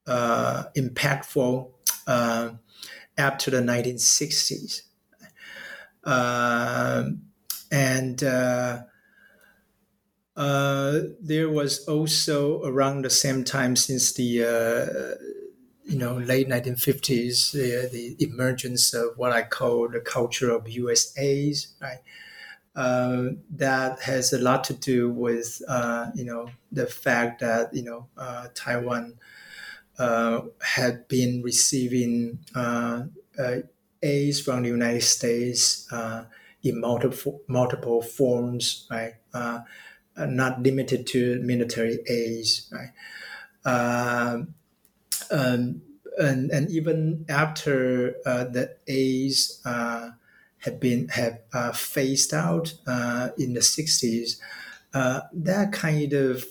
impactful after the 1960s. And uh, there was also around the same time since the uh, you know late 1950s uh, the emergence of what I call the culture of USAs right? Uh, that has a lot to do with uh, you know the fact that you know Taiwan had been receiving A's from the United States in multiple multiple forms right uh, not limited to military aids, right? Um, um, and, and even after uh, the aids uh, had been have uh, phased out uh, in the 60s, uh, that kind of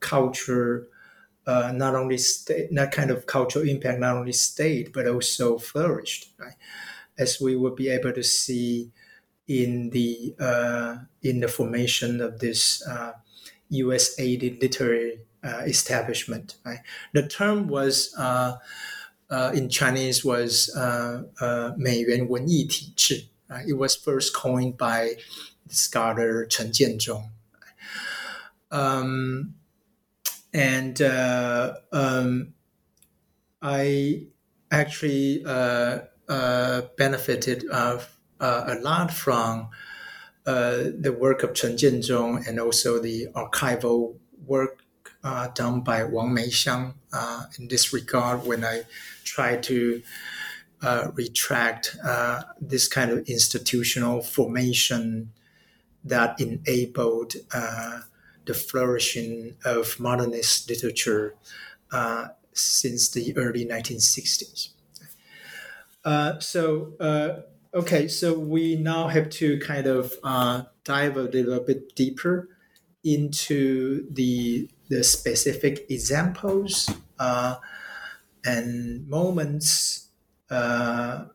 culture uh, not only state, that kind of cultural impact not only stayed but also flourished, right? As we will be able to see in the uh, in the formation of this uh, U.S. aided literary uh, establishment, right? The term was. Uh, uh, in Chinese was uh, uh, 美援文艺体制, it was first coined by the scholar Chen Jianzhong. Um, and um, I actually benefited uh, a lot from uh, the work of Chen Jianzhong and also the archival work uh, done by Wang Meixiang uh, in this regard when I try to uh, retract uh, this kind of institutional formation that enabled the flourishing of modernist literature since the early 1960s. so Okay, so we now have to kind of uh, dive a little bit deeper into the the specific examples uh, and moments uh,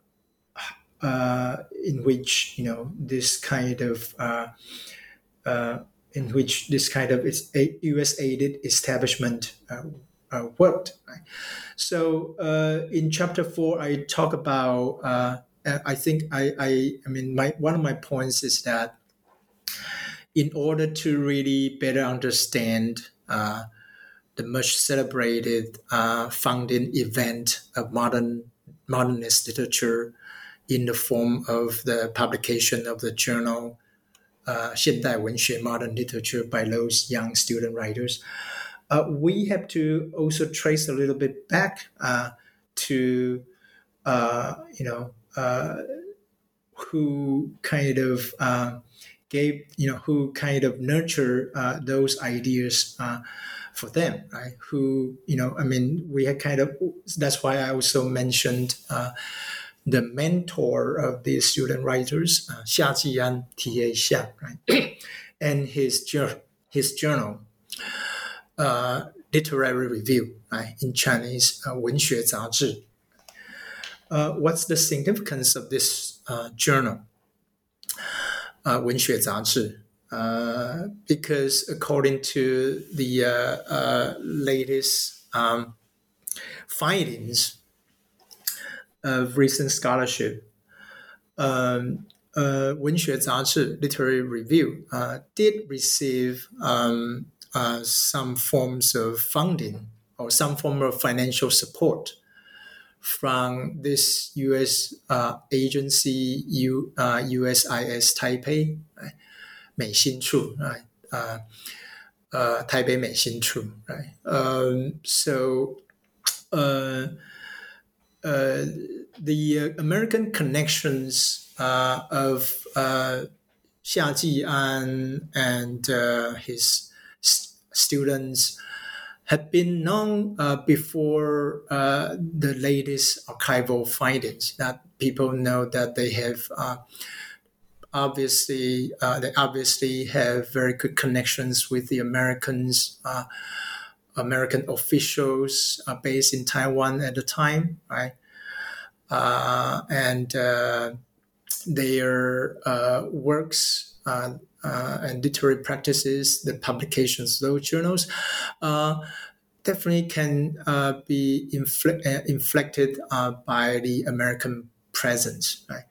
uh in which you know this kind of uh, uh, in which this kind of U.S. aided establishment worked. Right? So in chapter four, I talk about uh, I think I, I, I mean, my one of my points is that in order to really better understand uh, the much celebrated uh, founding event of modern modernist literature in the form of the publication of the journal uh, 现代文学 Modern Literature by those young student writers, uh, we have to also trace a little bit back uh, to, uh, you know, uh, who kind of uh, gave you know who kind of nurture uh, those ideas uh, for them right who you know i mean we had kind of that's why i also mentioned uh, the mentor of these student writers, uh, Xia Jian, T.A. Hsia, right? (clears throat) and his, jur- his journal, uh, Literary Review, right? in Chinese, uh, 文学杂志. Uh, what's the significance of this uh, journal, uh, 文学杂志? Uh, because according to the uh, uh, latest um, findings, of recent scholarship, um, uh, 文学杂志 literary review uh, did receive um, uh, some forms of funding or some form of financial support from this U.S. Uh, agency, U, uh, USIS Taipei, right? 美心处, right? Uh, uh, Taipei 美心处, right? Um, so, uh, uh, the uh, American connections uh, of uh, Xia Jian and uh, his st- students had been known uh, before uh, the latest archival findings. That people know that they have uh, obviously they obviously have very good connections with the Americans, American officials uh, based in Taiwan at the time, right? and their works uh, and literary practices, the publications, those journals, uh, definitely can uh, be infl- uh, inflected uh, by the American presence, right?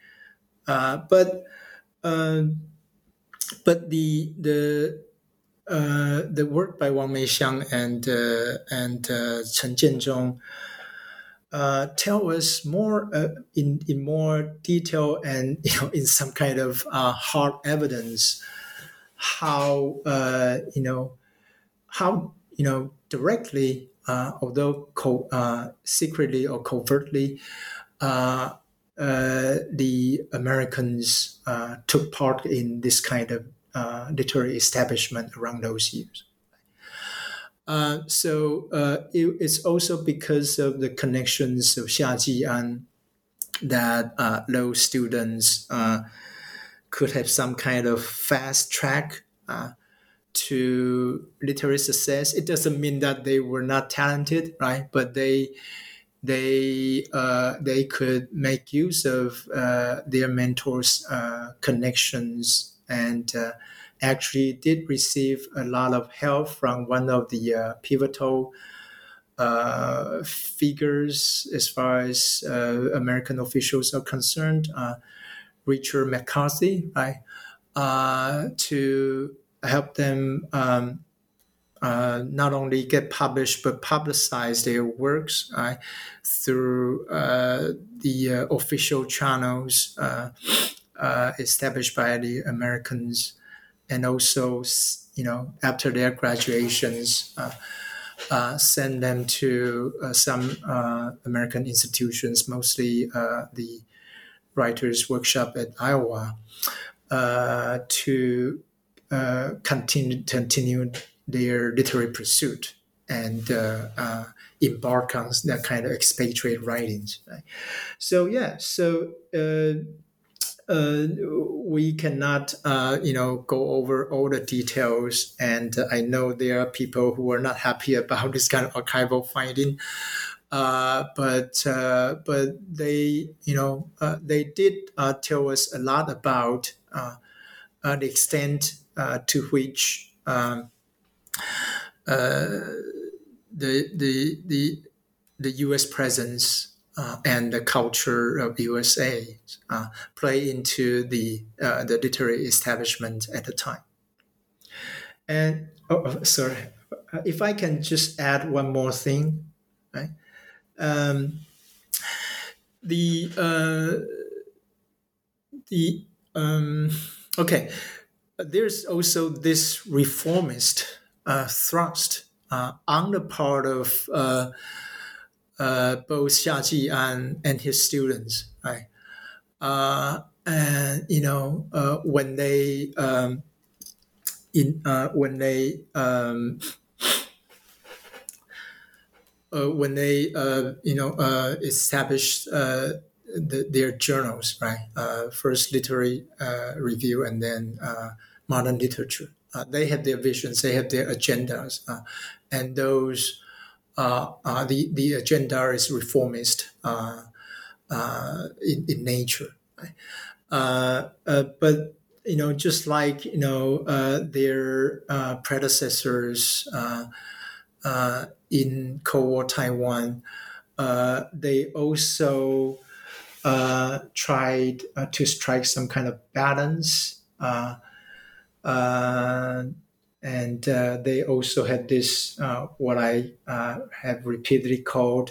Uh, but but the the the work by Wang Meixiang and and Chen Jianzhong uh, tell us more uh, in in more detail and (laughs) you know in some kind of uh, hard evidence how uh, you know how you know directly, uh, although co- uh, secretly or covertly, uh, uh, the Americans uh, took part in this kind of literary establishment around those years. so it, it's also because of the connections of Xia Jian that those students could have some kind of fast track uh, to literary success. It doesn't mean that they were not talented, right? But they they uh, they could make use of uh, their mentors' uh, connections and uh, actually did receive a lot of help from one of the uh, pivotal figures as far as American officials are concerned. Richard McCarthy, right, uh, to help them um, uh, not only get published but publicize their works right, through uh, the uh, official channels uh, uh, established by the Americans, and also you know after their graduations. send them to some American institutions, mostly the writers workshop at Iowa uh, to uh, continue continue their literary pursuit and uh, uh, embark on that kind of expatriate writings. Right? So yeah, so. Uh, uh, we cannot, you know, go over all the details, and I know there are people who are not happy about (laughs) this kind of archival finding. Uh, but uh, but they you know uh, they did uh, tell us a lot about uh, the extent to which um, the the the the U.S. presence and the culture of USA play into the the literary establishment at the time. And oh, oh sorry, if I can just add one more thing, right? um, the uh, the um, okay, there's also this reformist uh, thrust uh, on the part of uh, uh, both Xia Ji and, and his students, right? Uh, and you know when they um, in when they um, uh, when they uh, you know uh, established the, their journals, right? first literary review and then modern literature. they have their visions, they have their agendas, and those the the agenda is reformist in, in nature. Right? but you know, just like you know uh, their uh, predecessors uh, in Cold War Taiwan, uh, they also uh, tried uh, to strike some kind of balance. Uh, uh, and uh, they also had this, what I have repeatedly called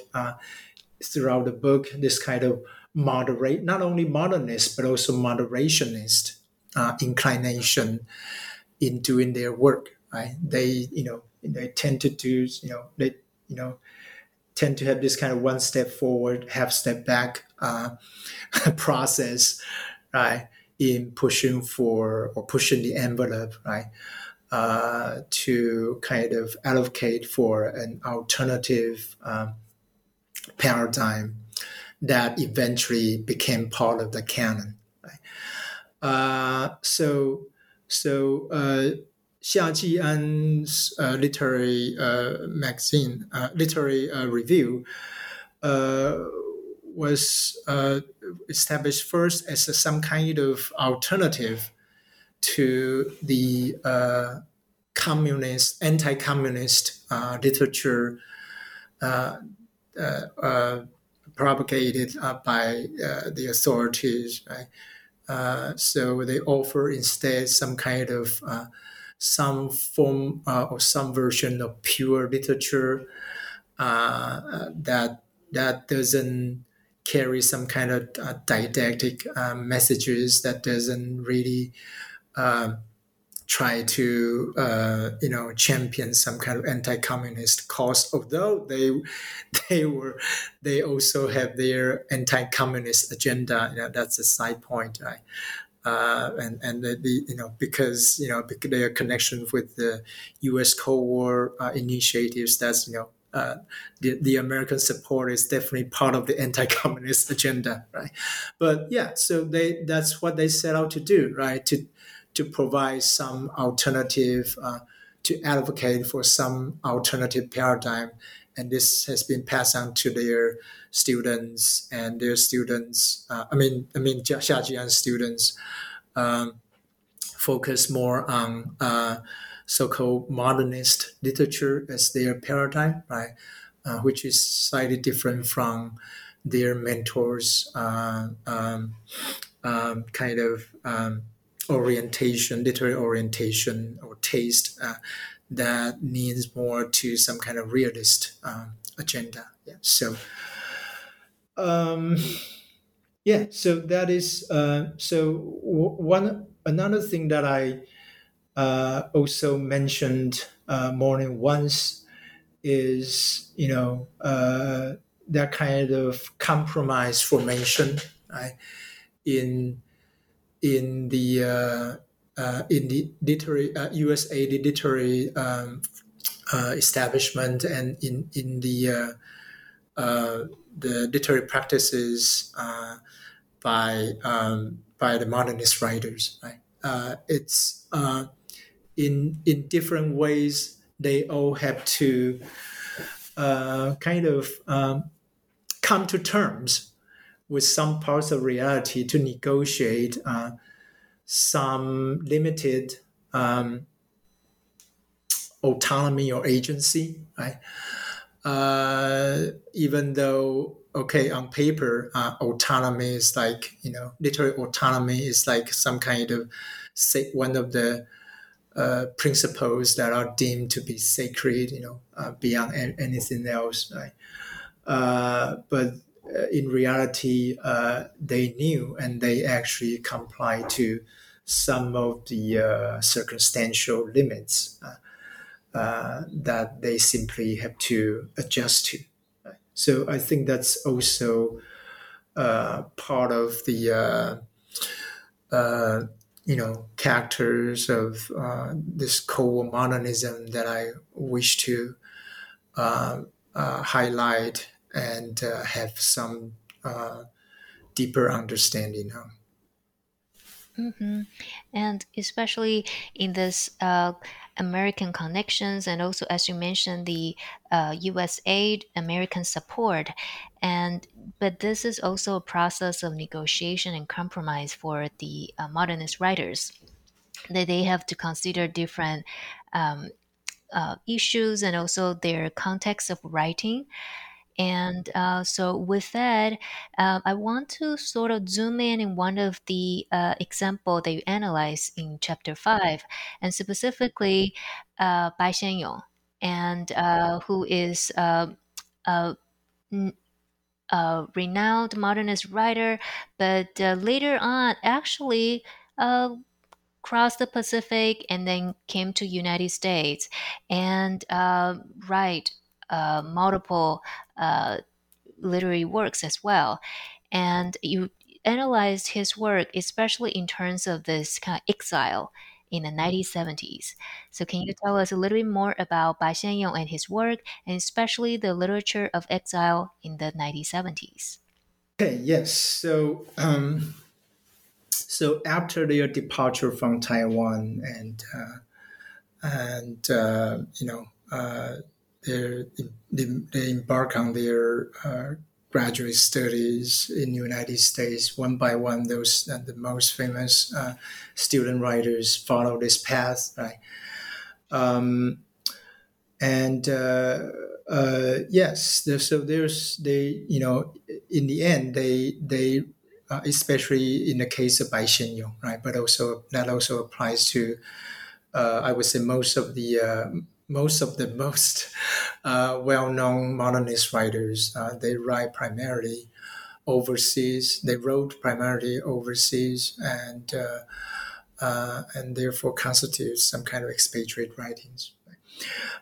throughout the book, this kind of moderate, not only modernist, but also moderationist inclination in doing their work. Right? They, you know, they tend to do you know they you know tend to have this kind of one step forward half step back uh, (laughs) process right in pushing for or pushing the envelope right uh, to kind of advocate for an alternative um, paradigm that eventually became part of the canon. Right? Uh, so, so uh, Xia Jian's uh, literary uh, magazine, uh, literary uh, review, was established first as a, some kind of alternative to the uh, communist, anti-communist uh, literature uh, propagated by the authorities. Right? so they offer instead some kind of some form uh, or some version of pure literature uh, that that doesn't carry some kind of uh, didactic uh, messages that doesn't really try to uh, you know champion some kind of anti-communist cause although they (laughs) they were they also have their anti-communist agenda you know, that's a side point right uh, and and the, the, you know because you know their connection with the U.S. Cold War uh, initiatives. That's you know uh, the the American support is definitely part of the anti-communist (laughs) agenda, right? But yeah, so they that's what they set out to do, right? To to provide some alternative, uh, to advocate for some alternative paradigm, and this has been passed on to their students and their students. Uh, I mean, I mean, Xia Jian students um, focus more on uh, so-called modernist literature as their paradigm, right? Uh, which is slightly different from their mentors' uh, um, um, kind of um, orientation, literary orientation or taste uh, that leans more to some kind of realist um, agenda. Yeah. So um, yeah, so that is uh, so w- one another thing that I uh, also mentioned uh, more than once is you know uh, that kind of compromise formation right? in in the uh, uh, in the literary USA uh, literary um, establishment and in in the the literary practices by um, by the modernist writers. Right? It's in in different ways. They all have to uh, kind of um, come to terms with some parts of reality to negotiate uh, some limited um, autonomy or agency. Right? uh, even though okay on paper uh, autonomy is like you know literary autonomy is like some kind of say one of the uh, principles that are deemed to be sacred you know uh, beyond anything else right uh, but in reality uh, they knew and they actually comply to some of the circumstantial limits uh, that they simply have to adjust to. So I think that's also uh, part of the uh, uh you know characters of uh, this Cold modernism that I wish to uh, highlight and have some deeper understanding of. Mm-hmm. And especially in this uh, American connections, and also as you mentioned, the uh, U.S. aid, American support, and but this is also a process of negotiation and compromise for the uh, modernist writers. That they have to consider different um, uh, issues and also their context of writing and uh, so, with that, uh, I want to sort of zoom in in one of the uh, example that you analyze in chapter five, and specifically uh, Bai Xianyong, and uh, who is uh, a, renowned modernist writer, but uh, later on actually crossed the Pacific and then came to United States. And uh, uh, multiple uh, literary works as well. And you analyzed his work, especially in terms of this kind of exile in the 1970s. So, can you tell us a little bit more about Bai Xianyong and his work, and especially the literature of exile in the 1970s? Okay, yes. So, um, so after their departure from Taiwan and uh, and uh, you know uh, they, they embark on their uh, graduate studies in the United States. One by one, those uh, the most famous uh, student writers follow this path, right? Um, and uh, uh yes, so there's they you know in the end they they uh, especially in the case of Bai Xianyong, right? But also that also applies to I would say most of the most of the most uh, well-known modernist writers uh, they write primarily overseas they wrote primarily overseas and uh, uh and therefore constitute some kind of expatriate writings.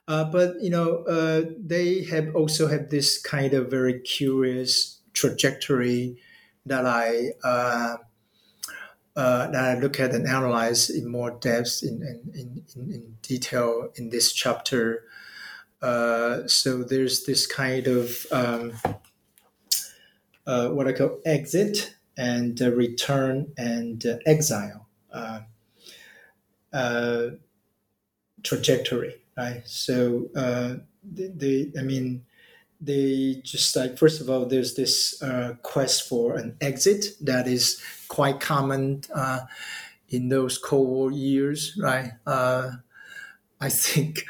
Uh, but you know uh, they have also have this kind of very curious trajectory that I uh, that I look at and analyze in more depth in, in, in, in detail in this chapter. Uh, so there's this kind of um, uh, what I call exit and uh, return and uh, exile uh, trajectory, right? So the, the, I mean, they just like first of all there's this uh, quest for an exit that is quite common uh, in those cold war years right? Uh, i think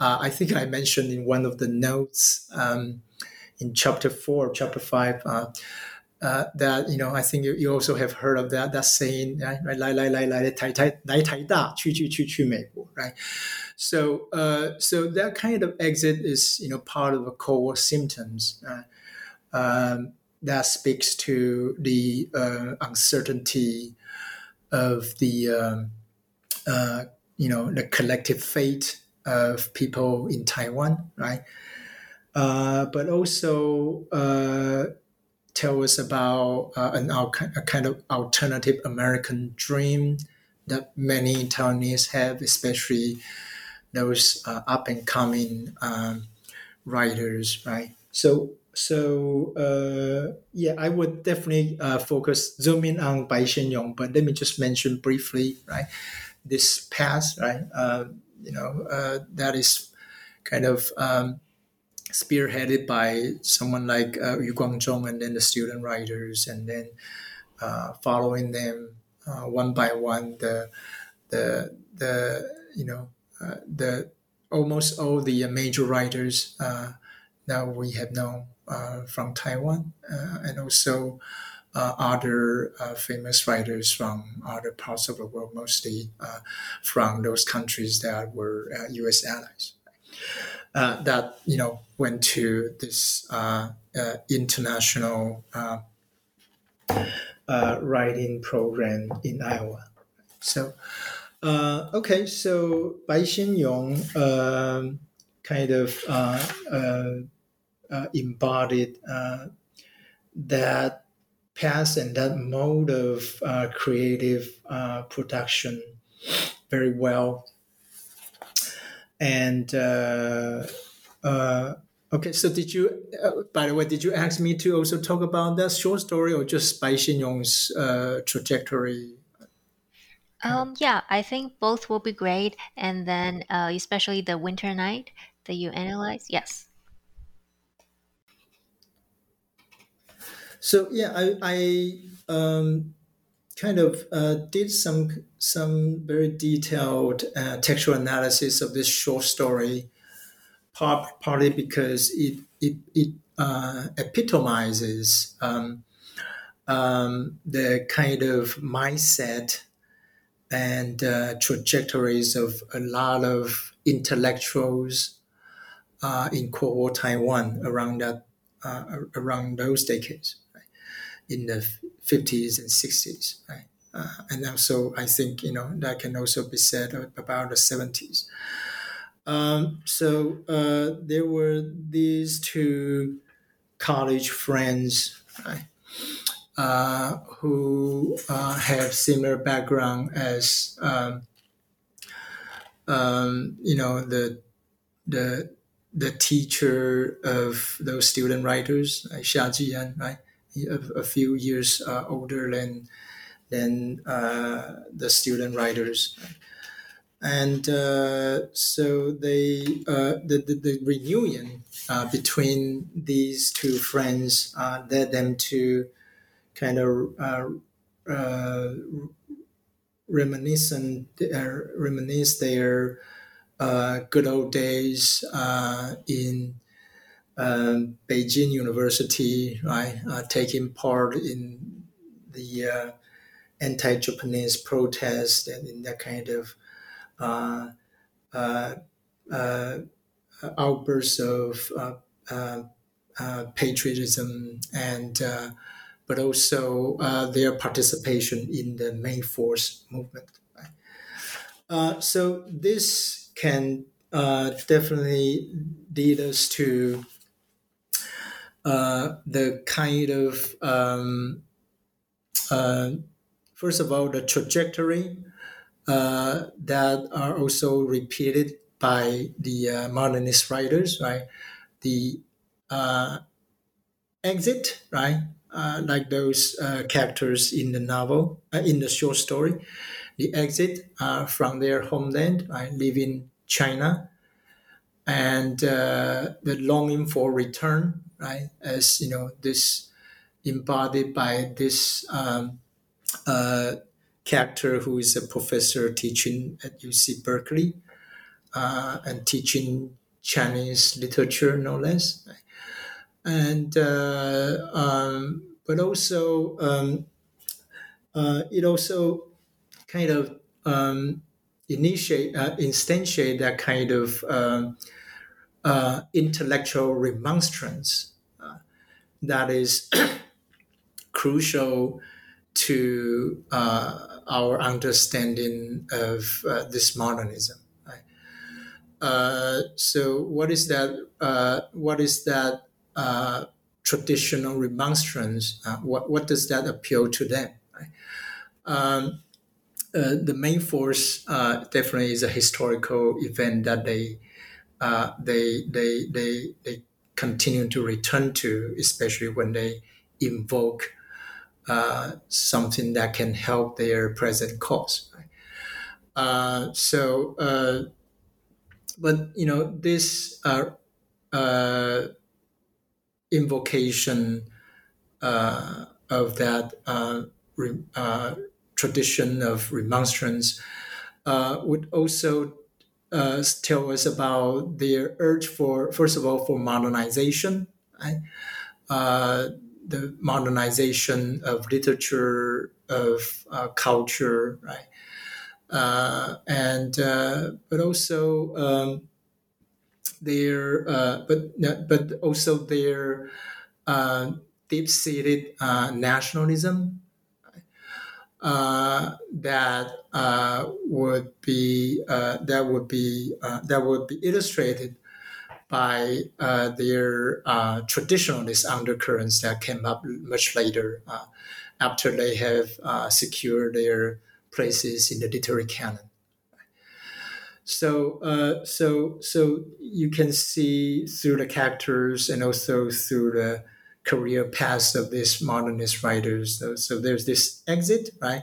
uh, i think i mentioned in one of the notes um, in chapter 4 chapter 5 uh, uh, that you know, I think you, you also have heard of that that saying, right? 来来来来台台来台大，去去去去美国, right? So, uh, so that kind of exit is you know part of the core symptoms uh, um, that speaks to the uh, uncertainty of the um, uh, you know the collective fate of people in Taiwan, right? Uh, but also tell us about uh, an a kind of alternative American dream that many Taiwanese have, especially those uh, up and coming um, writers, right? So, so uh, yeah, I would definitely uh, focus zoom in on Bai Xianyong, but let me just mention briefly, right? This past, right? Uh, you know, uh, that is kind of um, spearheaded by someone like uh, Yu Guangzhong and then the student writers, and then uh, following them uh, one by one, the the the you know uh, the almost all the major writers uh, that we have known uh, from Taiwan, and also. other famous writers from other parts of the world, mostly from those countries that were U.S. allies uh, that you know went to this uh, uh, international uh, uh, writing program in Iowa. So, uh, okay, so Bai Xianyong um, kind of embodied that path and that mode of creative production very well and uh, uh, okay, so did you? Uh, by the way, did you ask me to also talk about that short story or just Bai Xianyong's uh, trajectory? Um, yeah, I think both will be great, and then uh, especially the winter night that you analyze. Yes. So yeah, I, I um, kind of uh, did some some very detailed uh, textual analysis of this short story, part, partly because it it, it uh, epitomizes um, um, the kind of mindset and uh, trajectories of a lot of intellectuals uh, in Cold War Taiwan around that uh, around those decades, in the 50s and 60s, right? Uh, and also, I think you know that can also be said about the 70s. Um, so uh, there were these two college friends, right, uh, who uh, have similar background as um, um, you know the the the teacher of those student writers, like Xia Jian, right? A, few years uh, older than than uh, the student writers. And uh, so they uh, the, the, the reunion uh, between these two friends uh, led them to kind of reminiscent reminisce their good old days in um, Beijing University, right? Uh, taking part in the uh, anti-Japanese protest and in that kind of uh, uh, outbursts of patriotism and but also their participation in the May Fourth movement. Right? so this can uh, definitely lead us to uh, the kind of um, uh, first of all the trajectory uh, that are also repeated by the uh, modernist writers, right? The uh, exit, right? like those characters in the novel, in the short story, the exit uh, from their homeland, right, in China, and uh, the longing for return, right, as you know, this embodied by this um, uh, character who is a professor teaching at UC Berkeley uh, and teaching Chinese literature, no less, and uh, um, but also um, uh, it also kind of um, initiate, uh, instantiate that kind of um, uh, intellectual remonstrance uh, that is (clears throat) crucial to uh, our understanding of uh, this modernism. Right? Uh, so, what is that? what is that traditional remonstrance? what what does that appeal to them? Right? Um, uh, the main force uh, definitely is a historical event that they uh, they they they they continue to return to, especially when they invoke uh, something that can help their present cause. Right? Uh, so, but you know this invocation of that tradition of remonstrance uh, would also uh, tell us about their urge for, first of all, for modernization, right? Uh, the modernization of literature, of uh, culture, right? Uh, and uh, but also um, their but but also their deep-seated nationalism uh, that uh, would be uh, that would be uh, that would be illustrated by uh, their uh, traditionalist undercurrents that came up much later after they have secured their places in the literary canon. So, so, so you can see through the characters and also through the career paths of these modernist writers. So, so there's this exit, right?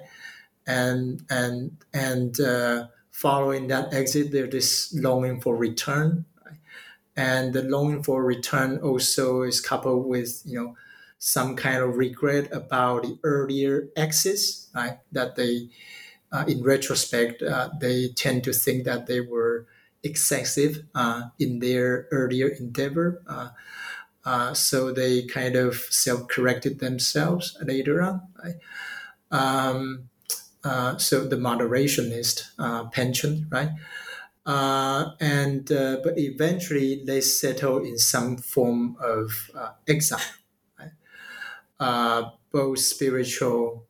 And and and uh, following that exit, there's this longing for return, right? and the longing for return also is coupled with you know some kind of regret about the earlier exits, right? That they, uh, in retrospect, uh, they tend to think that they were excessive uh, in their earlier endeavor. Uh, uh, so they kind of self-corrected themselves later on. Right? Um, uh, so the moderationist uh, penchant, right? Uh, and uh, but eventually they settle in some form of uh, exile, right? both spiritual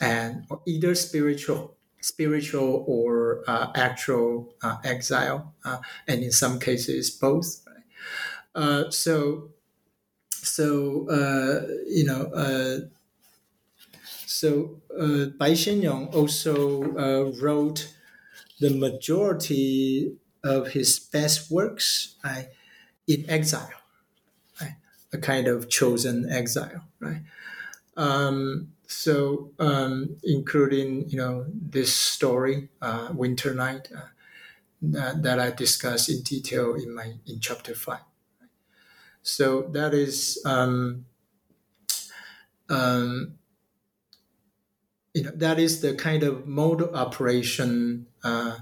and or either spiritual spiritual or actual exile, and in some cases both. Uh, so, so uh, you know, uh, so uh, Bai Xianyong also uh, wrote the majority of his best works right, in exile, right? a kind of chosen exile, right? Um, so, um, including you know this story, uh, Winter Night, that, that I discuss in detail in my in chapter five. So that is um, um, you know that is the kind of mode operation uh,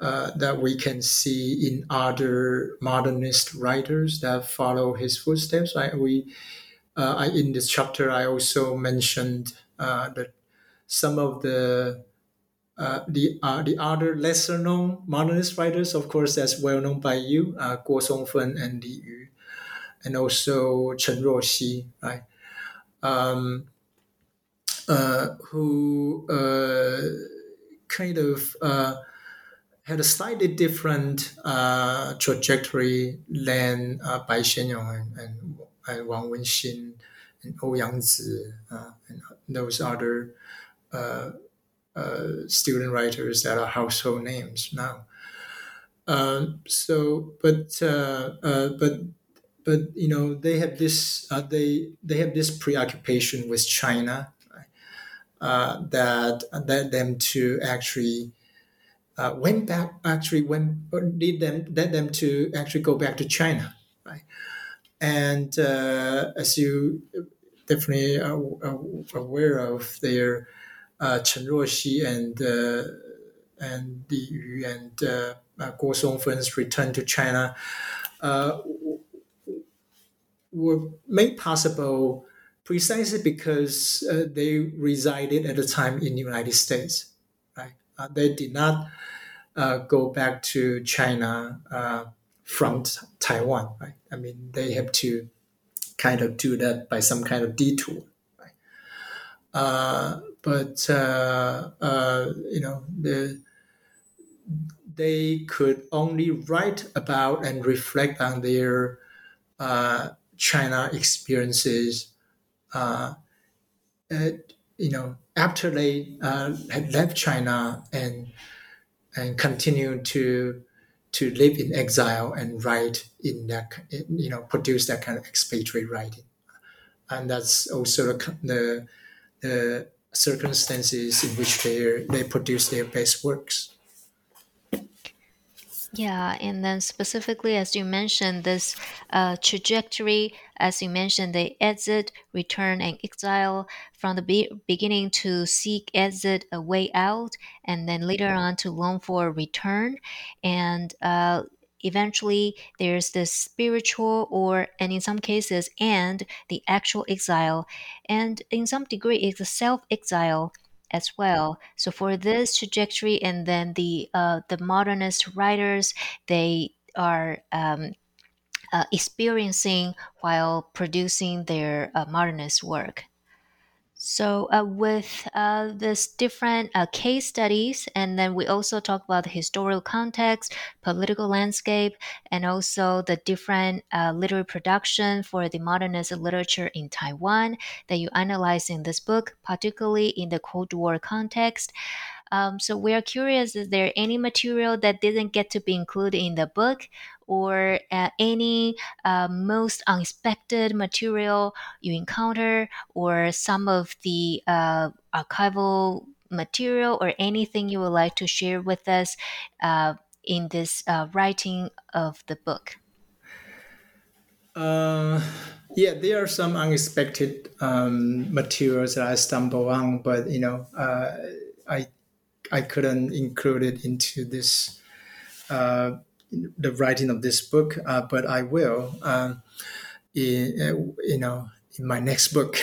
uh, that we can see in other modernist writers that follow his footsteps. I, we uh, I, in this chapter I also mentioned uh, that some of the uh, the uh, the other lesser known modernist writers, of course, as well known by you, uh, Guo Songfen and Li Yu, and also Chen Ruoxi, right? Um, uh, who uh, kind of uh, had a slightly different uh, trajectory than uh, Bai Xianyong and, and, and Wang Wenxing and Ouyang Zi and those other uh, student writers that are household names now. Um, so, but uh, uh, but but you know they have this uh, they they have this preoccupation with China uh, that led them to actually uh, went back actually went lead them led them to actually go back to China, right? And as you definitely are aware of, their uh, Chen Ruoxi and uh, and Li Yu and uh, uh, Guo Songfen's return to China uh, were made possible precisely because uh, they resided at the time in the United States. Right? Uh, they did not uh, go back to China uh, from t- Taiwan. Right? I mean, they have to kind of do that by some kind of detour. Right? Uh, but uh, you know the they could only write about and reflect on their uh, China experiences. Uh, you know, after they uh, had left China and and continued to to live in exile and write in that you know produce that kind of expatriate writing, and that's also the the, the circumstances in which they they produce their best works. Yeah, and then specifically, as you mentioned, this uh, trajectory, as you mentioned, the exit, return, and exile from the be- beginning to seek exit, a way out, and then later on to long for return. And uh, eventually there's the spiritual or and in some cases and the actual exile and in some degree it's a self-exile as well. So for this trajectory and then the uh, the modernist writers they are um, uh, experiencing while producing their uh, modernist work so, uh, with uh, this different uh, case studies, and then we also talk about the historical context, political landscape, and also the different uh, literary production for the modernist literature in Taiwan that you analyze in this book, particularly in the Cold War context. Um, so we are curious: is there any material that didn't get to be included in the book, or uh, any uh, most unexpected material you encounter, or some of the uh, archival material, or anything you would like to share with us uh, in this uh, writing of the book? Uh, yeah, there are some unexpected um, materials that I stumble on, but you know, I I couldn't include it into this uh, the writing of this book, uh, but I will. Um, in, uh, you know, in my next book,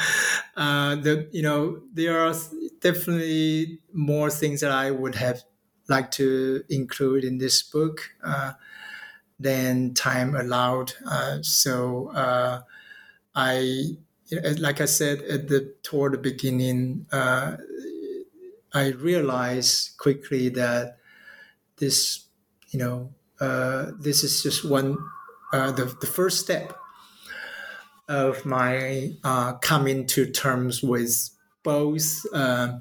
(laughs) uh, the you know there are definitely more things that I would have liked to include in this book uh, than time allowed. Uh, so I, like I said at the toward the beginning, I realized quickly that this, you know, uh, this is just one, uh, the, the first step of my uh, coming to terms with both uh,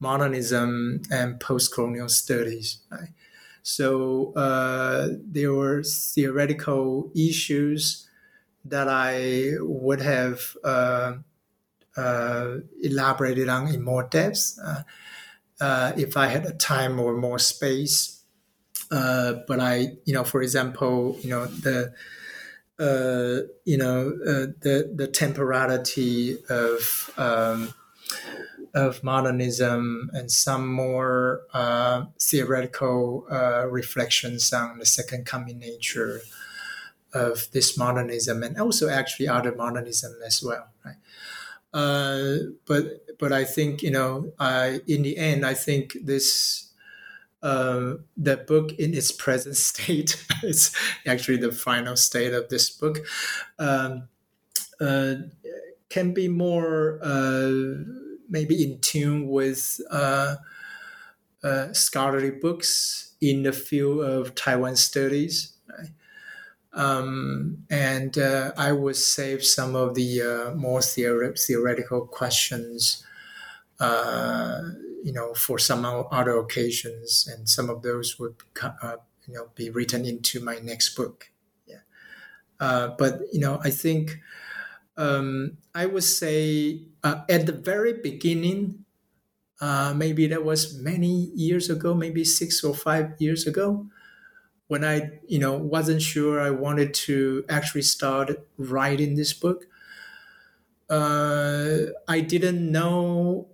modernism and post-colonial studies. Right? So uh, there were theoretical issues that I would have uh, elaborated on in more depth uh, if I had a time or more space. Uh, but I, you know, for example, you know the uh, you know, uh, the the temporality of um, of modernism and some more uh, theoretical uh, reflections on the second coming nature of this modernism and also actually other modernism as well, right? Uh, but but I think you know, I, in the end, I think this uh, the book in its present (laughs) state is actually the final state of this book um, uh, can be more uh, maybe in tune with uh, scholarly books in the field of Taiwan studies. Right? Um, and uh, I would save some of the more theore- theoretical questions you know, for some other occasions, and some of those would, uh, you know, be written into my next book. Yeah, uh, but you know, I think um, I would say uh, at the very beginning, uh, maybe that was many years ago, maybe six or five years ago, when I, you know, wasn't sure I wanted to actually start writing this book. Uh, I didn't know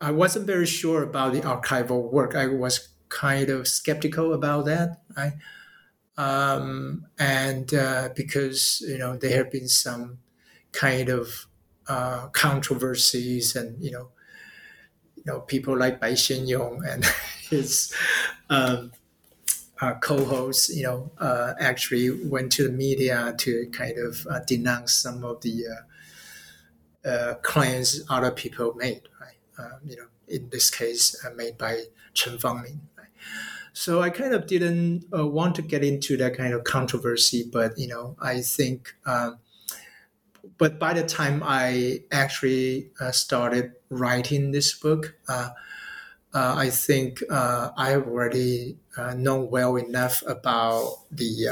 I wasn't very sure about the archival work. I was kind of skeptical about that, right? Um, and uh, because you know there have been some kind of uh, controversies, and you know, you know people like Bai Xianyong and (laughs) his um, uh, co-hosts, you know, uh, actually went to the media to kind of uh, denounce some of the uh, claims other people made, right? uh, you know, in this case, uh, made by Chen Fangming. Right? So I kind of didn't uh, want to get into that kind of controversy, but you know, I think. Um, but by the time I actually uh, started writing this book, uh, uh, I think I have already known well enough about the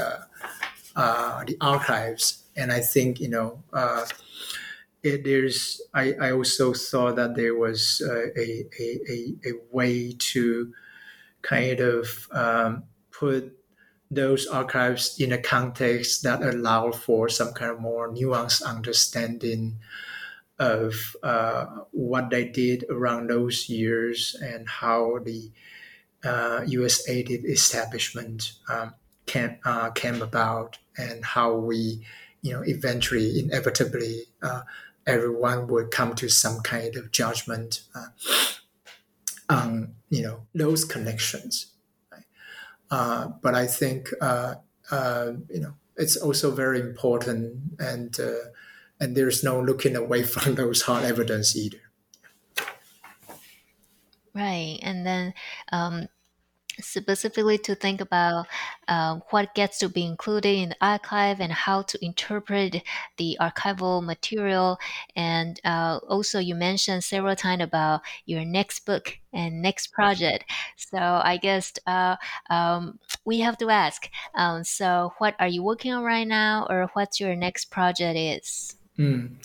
the archives, and I think you know it, there's I, I also thought that there was uh, a, a, a, way to kind of um, put those archives in a context that allow for some kind of more nuanced understanding of uh, what they did around those years and how the uh, U.S. aided establishment um, came, uh, came about and how we, you know, eventually, inevitably uh, everyone would come to some kind of judgment uh, on you know those connections. Uh, but I think uh, uh you know it's also very important, and uh, and there's no looking away (laughs) from those hard evidence either. Right, and then um, specifically to think about uh, what gets to be included in the archive and how to interpret the archival material. And uh, also, you mentioned several times about your next book and next project. So I guess uh, um, we have to ask. Um, so, what are you working on right now, or what's your next project is? Mm.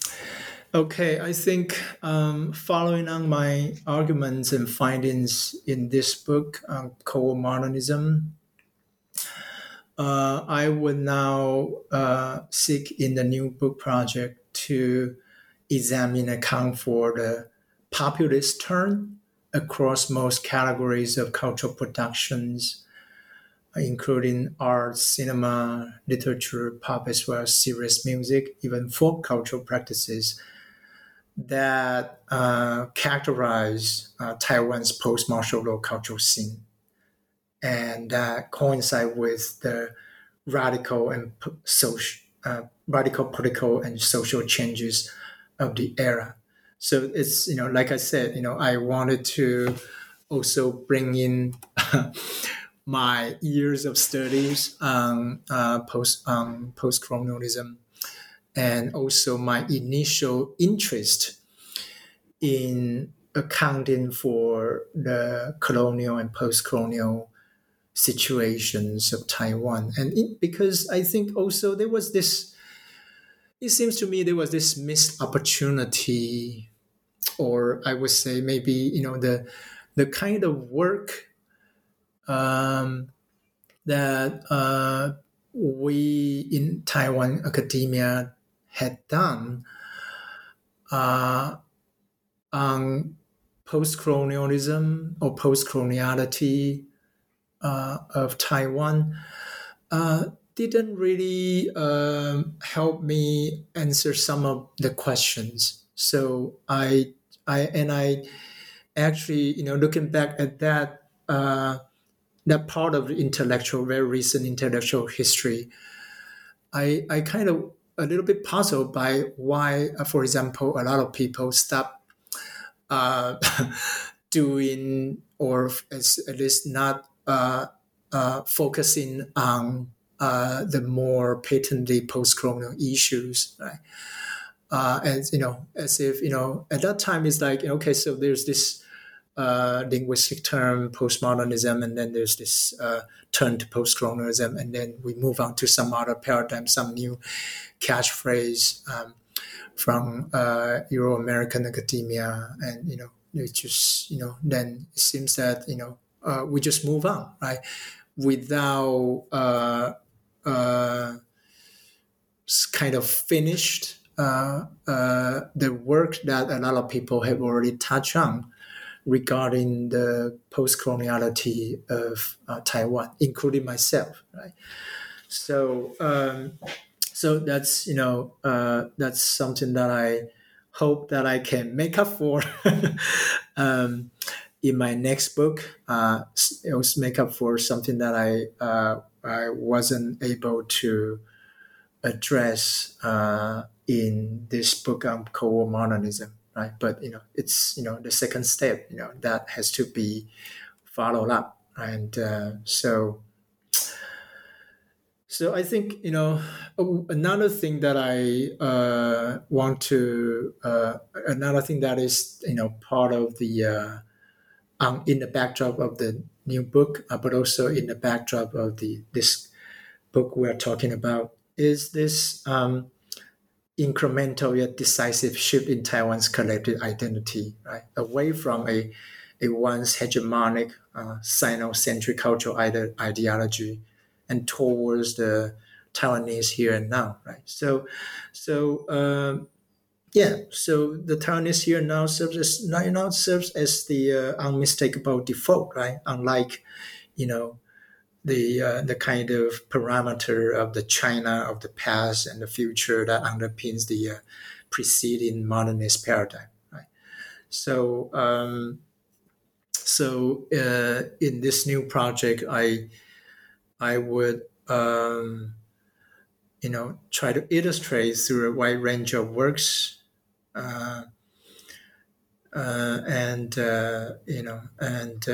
Okay, I think um, following on my arguments and findings in this book on Cold Modernism, uh, I would now uh, seek in the new book project to examine account for the populist turn across most categories of cultural productions, including art, cinema, literature, pop, as well as serious music, even folk cultural practices that uh, characterize uh, Taiwan's post-martial law cultural scene, and that coincide with the radical and social, uh, radical political and social changes of the era. So it's you know, like I said, you know, I wanted to also bring in (laughs) my years of studies on uh, post um, post colonialism and also my initial interest in accounting for the colonial and post-colonial situations of Taiwan, and it, because I think also there was this. It seems to me there was this missed opportunity, or I would say maybe you know the the kind of work um, that uh, we in Taiwan academia had done uh, on post-colonialism or post-coloniality uh, of Taiwan uh, didn't really um, help me answer some of the questions. So I, I and I actually, you know, looking back at that uh, that part of intellectual, very recent intellectual history, I I kind of a little bit puzzled by why, uh, for example, a lot of people stop uh, (laughs) doing or at least not uh, uh, focusing on uh, the more patently post-colonial issues, right? Uh, and you know, as if you know, at that time it's like okay, so there's this uh, linguistic term postmodernism, and then there's this uh, turn to postcolonialism, and then we move on to some other paradigm, some new catchphrase um, from uh, Euro American academia, and you know, it just you know, then it seems that you know uh, we just move on, right, without uh, uh, kind of finished the work that a lot of people have already touched on regarding the post-coloniality of uh, Taiwan, including myself. Right. So, um, so that's you know uh, that's something that I hope that I can make up for (laughs) um, in my next book. Uh, it was make up for something that I uh, I wasn't able to address uh, in this book on Cold War modernism right? But you know, it's you know the second step, you know, that has to be followed up, and uh, so. So I think you know another thing that I uh, want to uh, another thing that is you know part of the uh, um, in the backdrop of the new book, uh, but also in the backdrop of the this book we are talking about is this um, incremental yet decisive shift in Taiwan's collective identity, right? Away from a, a once hegemonic uh, Sino-centric cultural ide- ideology and towards the Taiwanese here and now, right? So, so um, yeah, so the Taiwanese here and now serves as now serves as the uh, unmistakable default, right? Unlike, you know, the uh, the kind of parameter of the China of the past and the future that underpins the uh, preceding modernist paradigm. Right. So um, so uh, in this new project, I I would um, you know try to illustrate through a wide range of works. Uh, uh, and uh, you know, and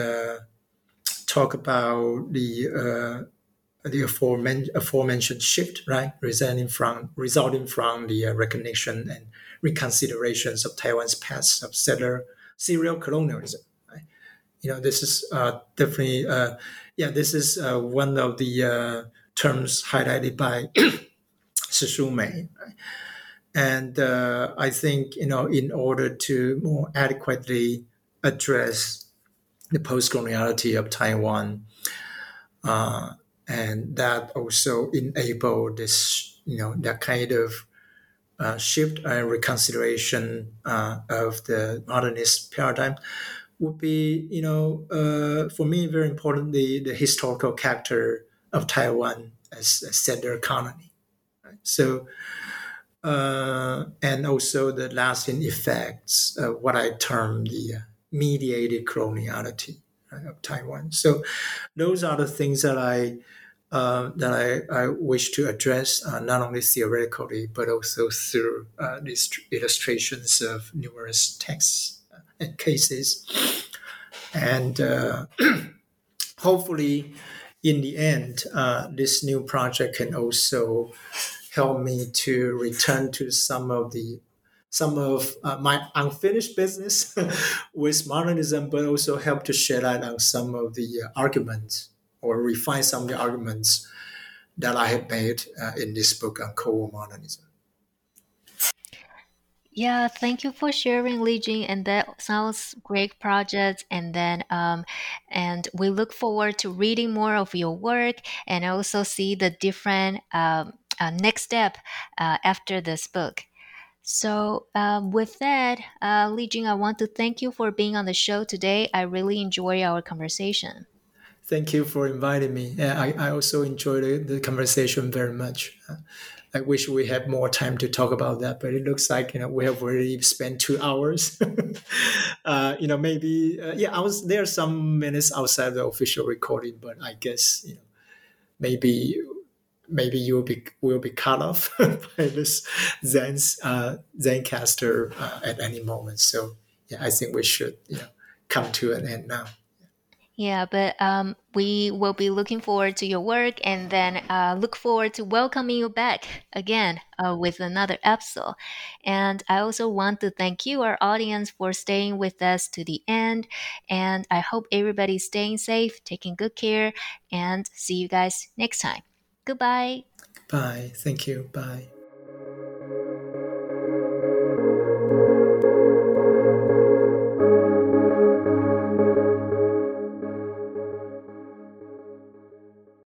talk about the uh, the aforementioned, shift, right, resulting from resulting from the uh, recognition and reconsiderations of Taiwan's past of settler serial colonialism. Right? You know, this is uh, definitely, uh, yeah, this is uh, one of the uh, terms highlighted by (clears throat) Shih Shu-mei. Right? And I think, you know, in order to more adequately address the post-coloniality of Taiwan, uh, and that also enabled this, you know, that kind of uh, shift and reconsideration uh, of the modernist paradigm would be, you know, uh, for me very important the, the historical character of Taiwan as a settler colony. Right? So, uh, and also the lasting effects of what I term the mediated coloniality right, of Taiwan. So those are the things that I uh, that I, I wish to address uh, not only theoretically but also through uh, these illustrations of numerous texts and cases, and uh, (clears throat) hopefully, in the end, uh, this new project can also help me to return to some of the some of uh, my unfinished business (laughs) with modernism, but also help to shed light on some of the uh, arguments or refine some of the arguments that I have made uh, in this book on Cold modernism. Yeah, thank you for sharing, Li-Chun, and that sounds great project. And then, um, and we look forward to reading more of your work and also see the different um, uh, next step uh, after this book. So, um, with that, uh, Li-Chun, I want to thank you for being on the show today. I really enjoy our conversation. Thank you for inviting me. Yeah, I, I also enjoyed the, the conversation very much. I wish we had more time to talk about that, but it looks like you know we have already spent two hours. (laughs) uh, you know, maybe uh, yeah, I was there are some minutes outside the official recording, but I guess you know maybe maybe you will be will be cut off (laughs) by this Zen's uh, Zencastr uh, at any moment. So yeah, I think we should you know come to an end now. Yeah, but um, we will be looking forward to your work and then uh, look forward to welcoming you back again uh, with another episode. And I also want to thank you, our audience, for staying with us to the end. And I hope everybody's staying safe, taking good care, and see you guys next time. Goodbye. Bye. Thank you. Bye.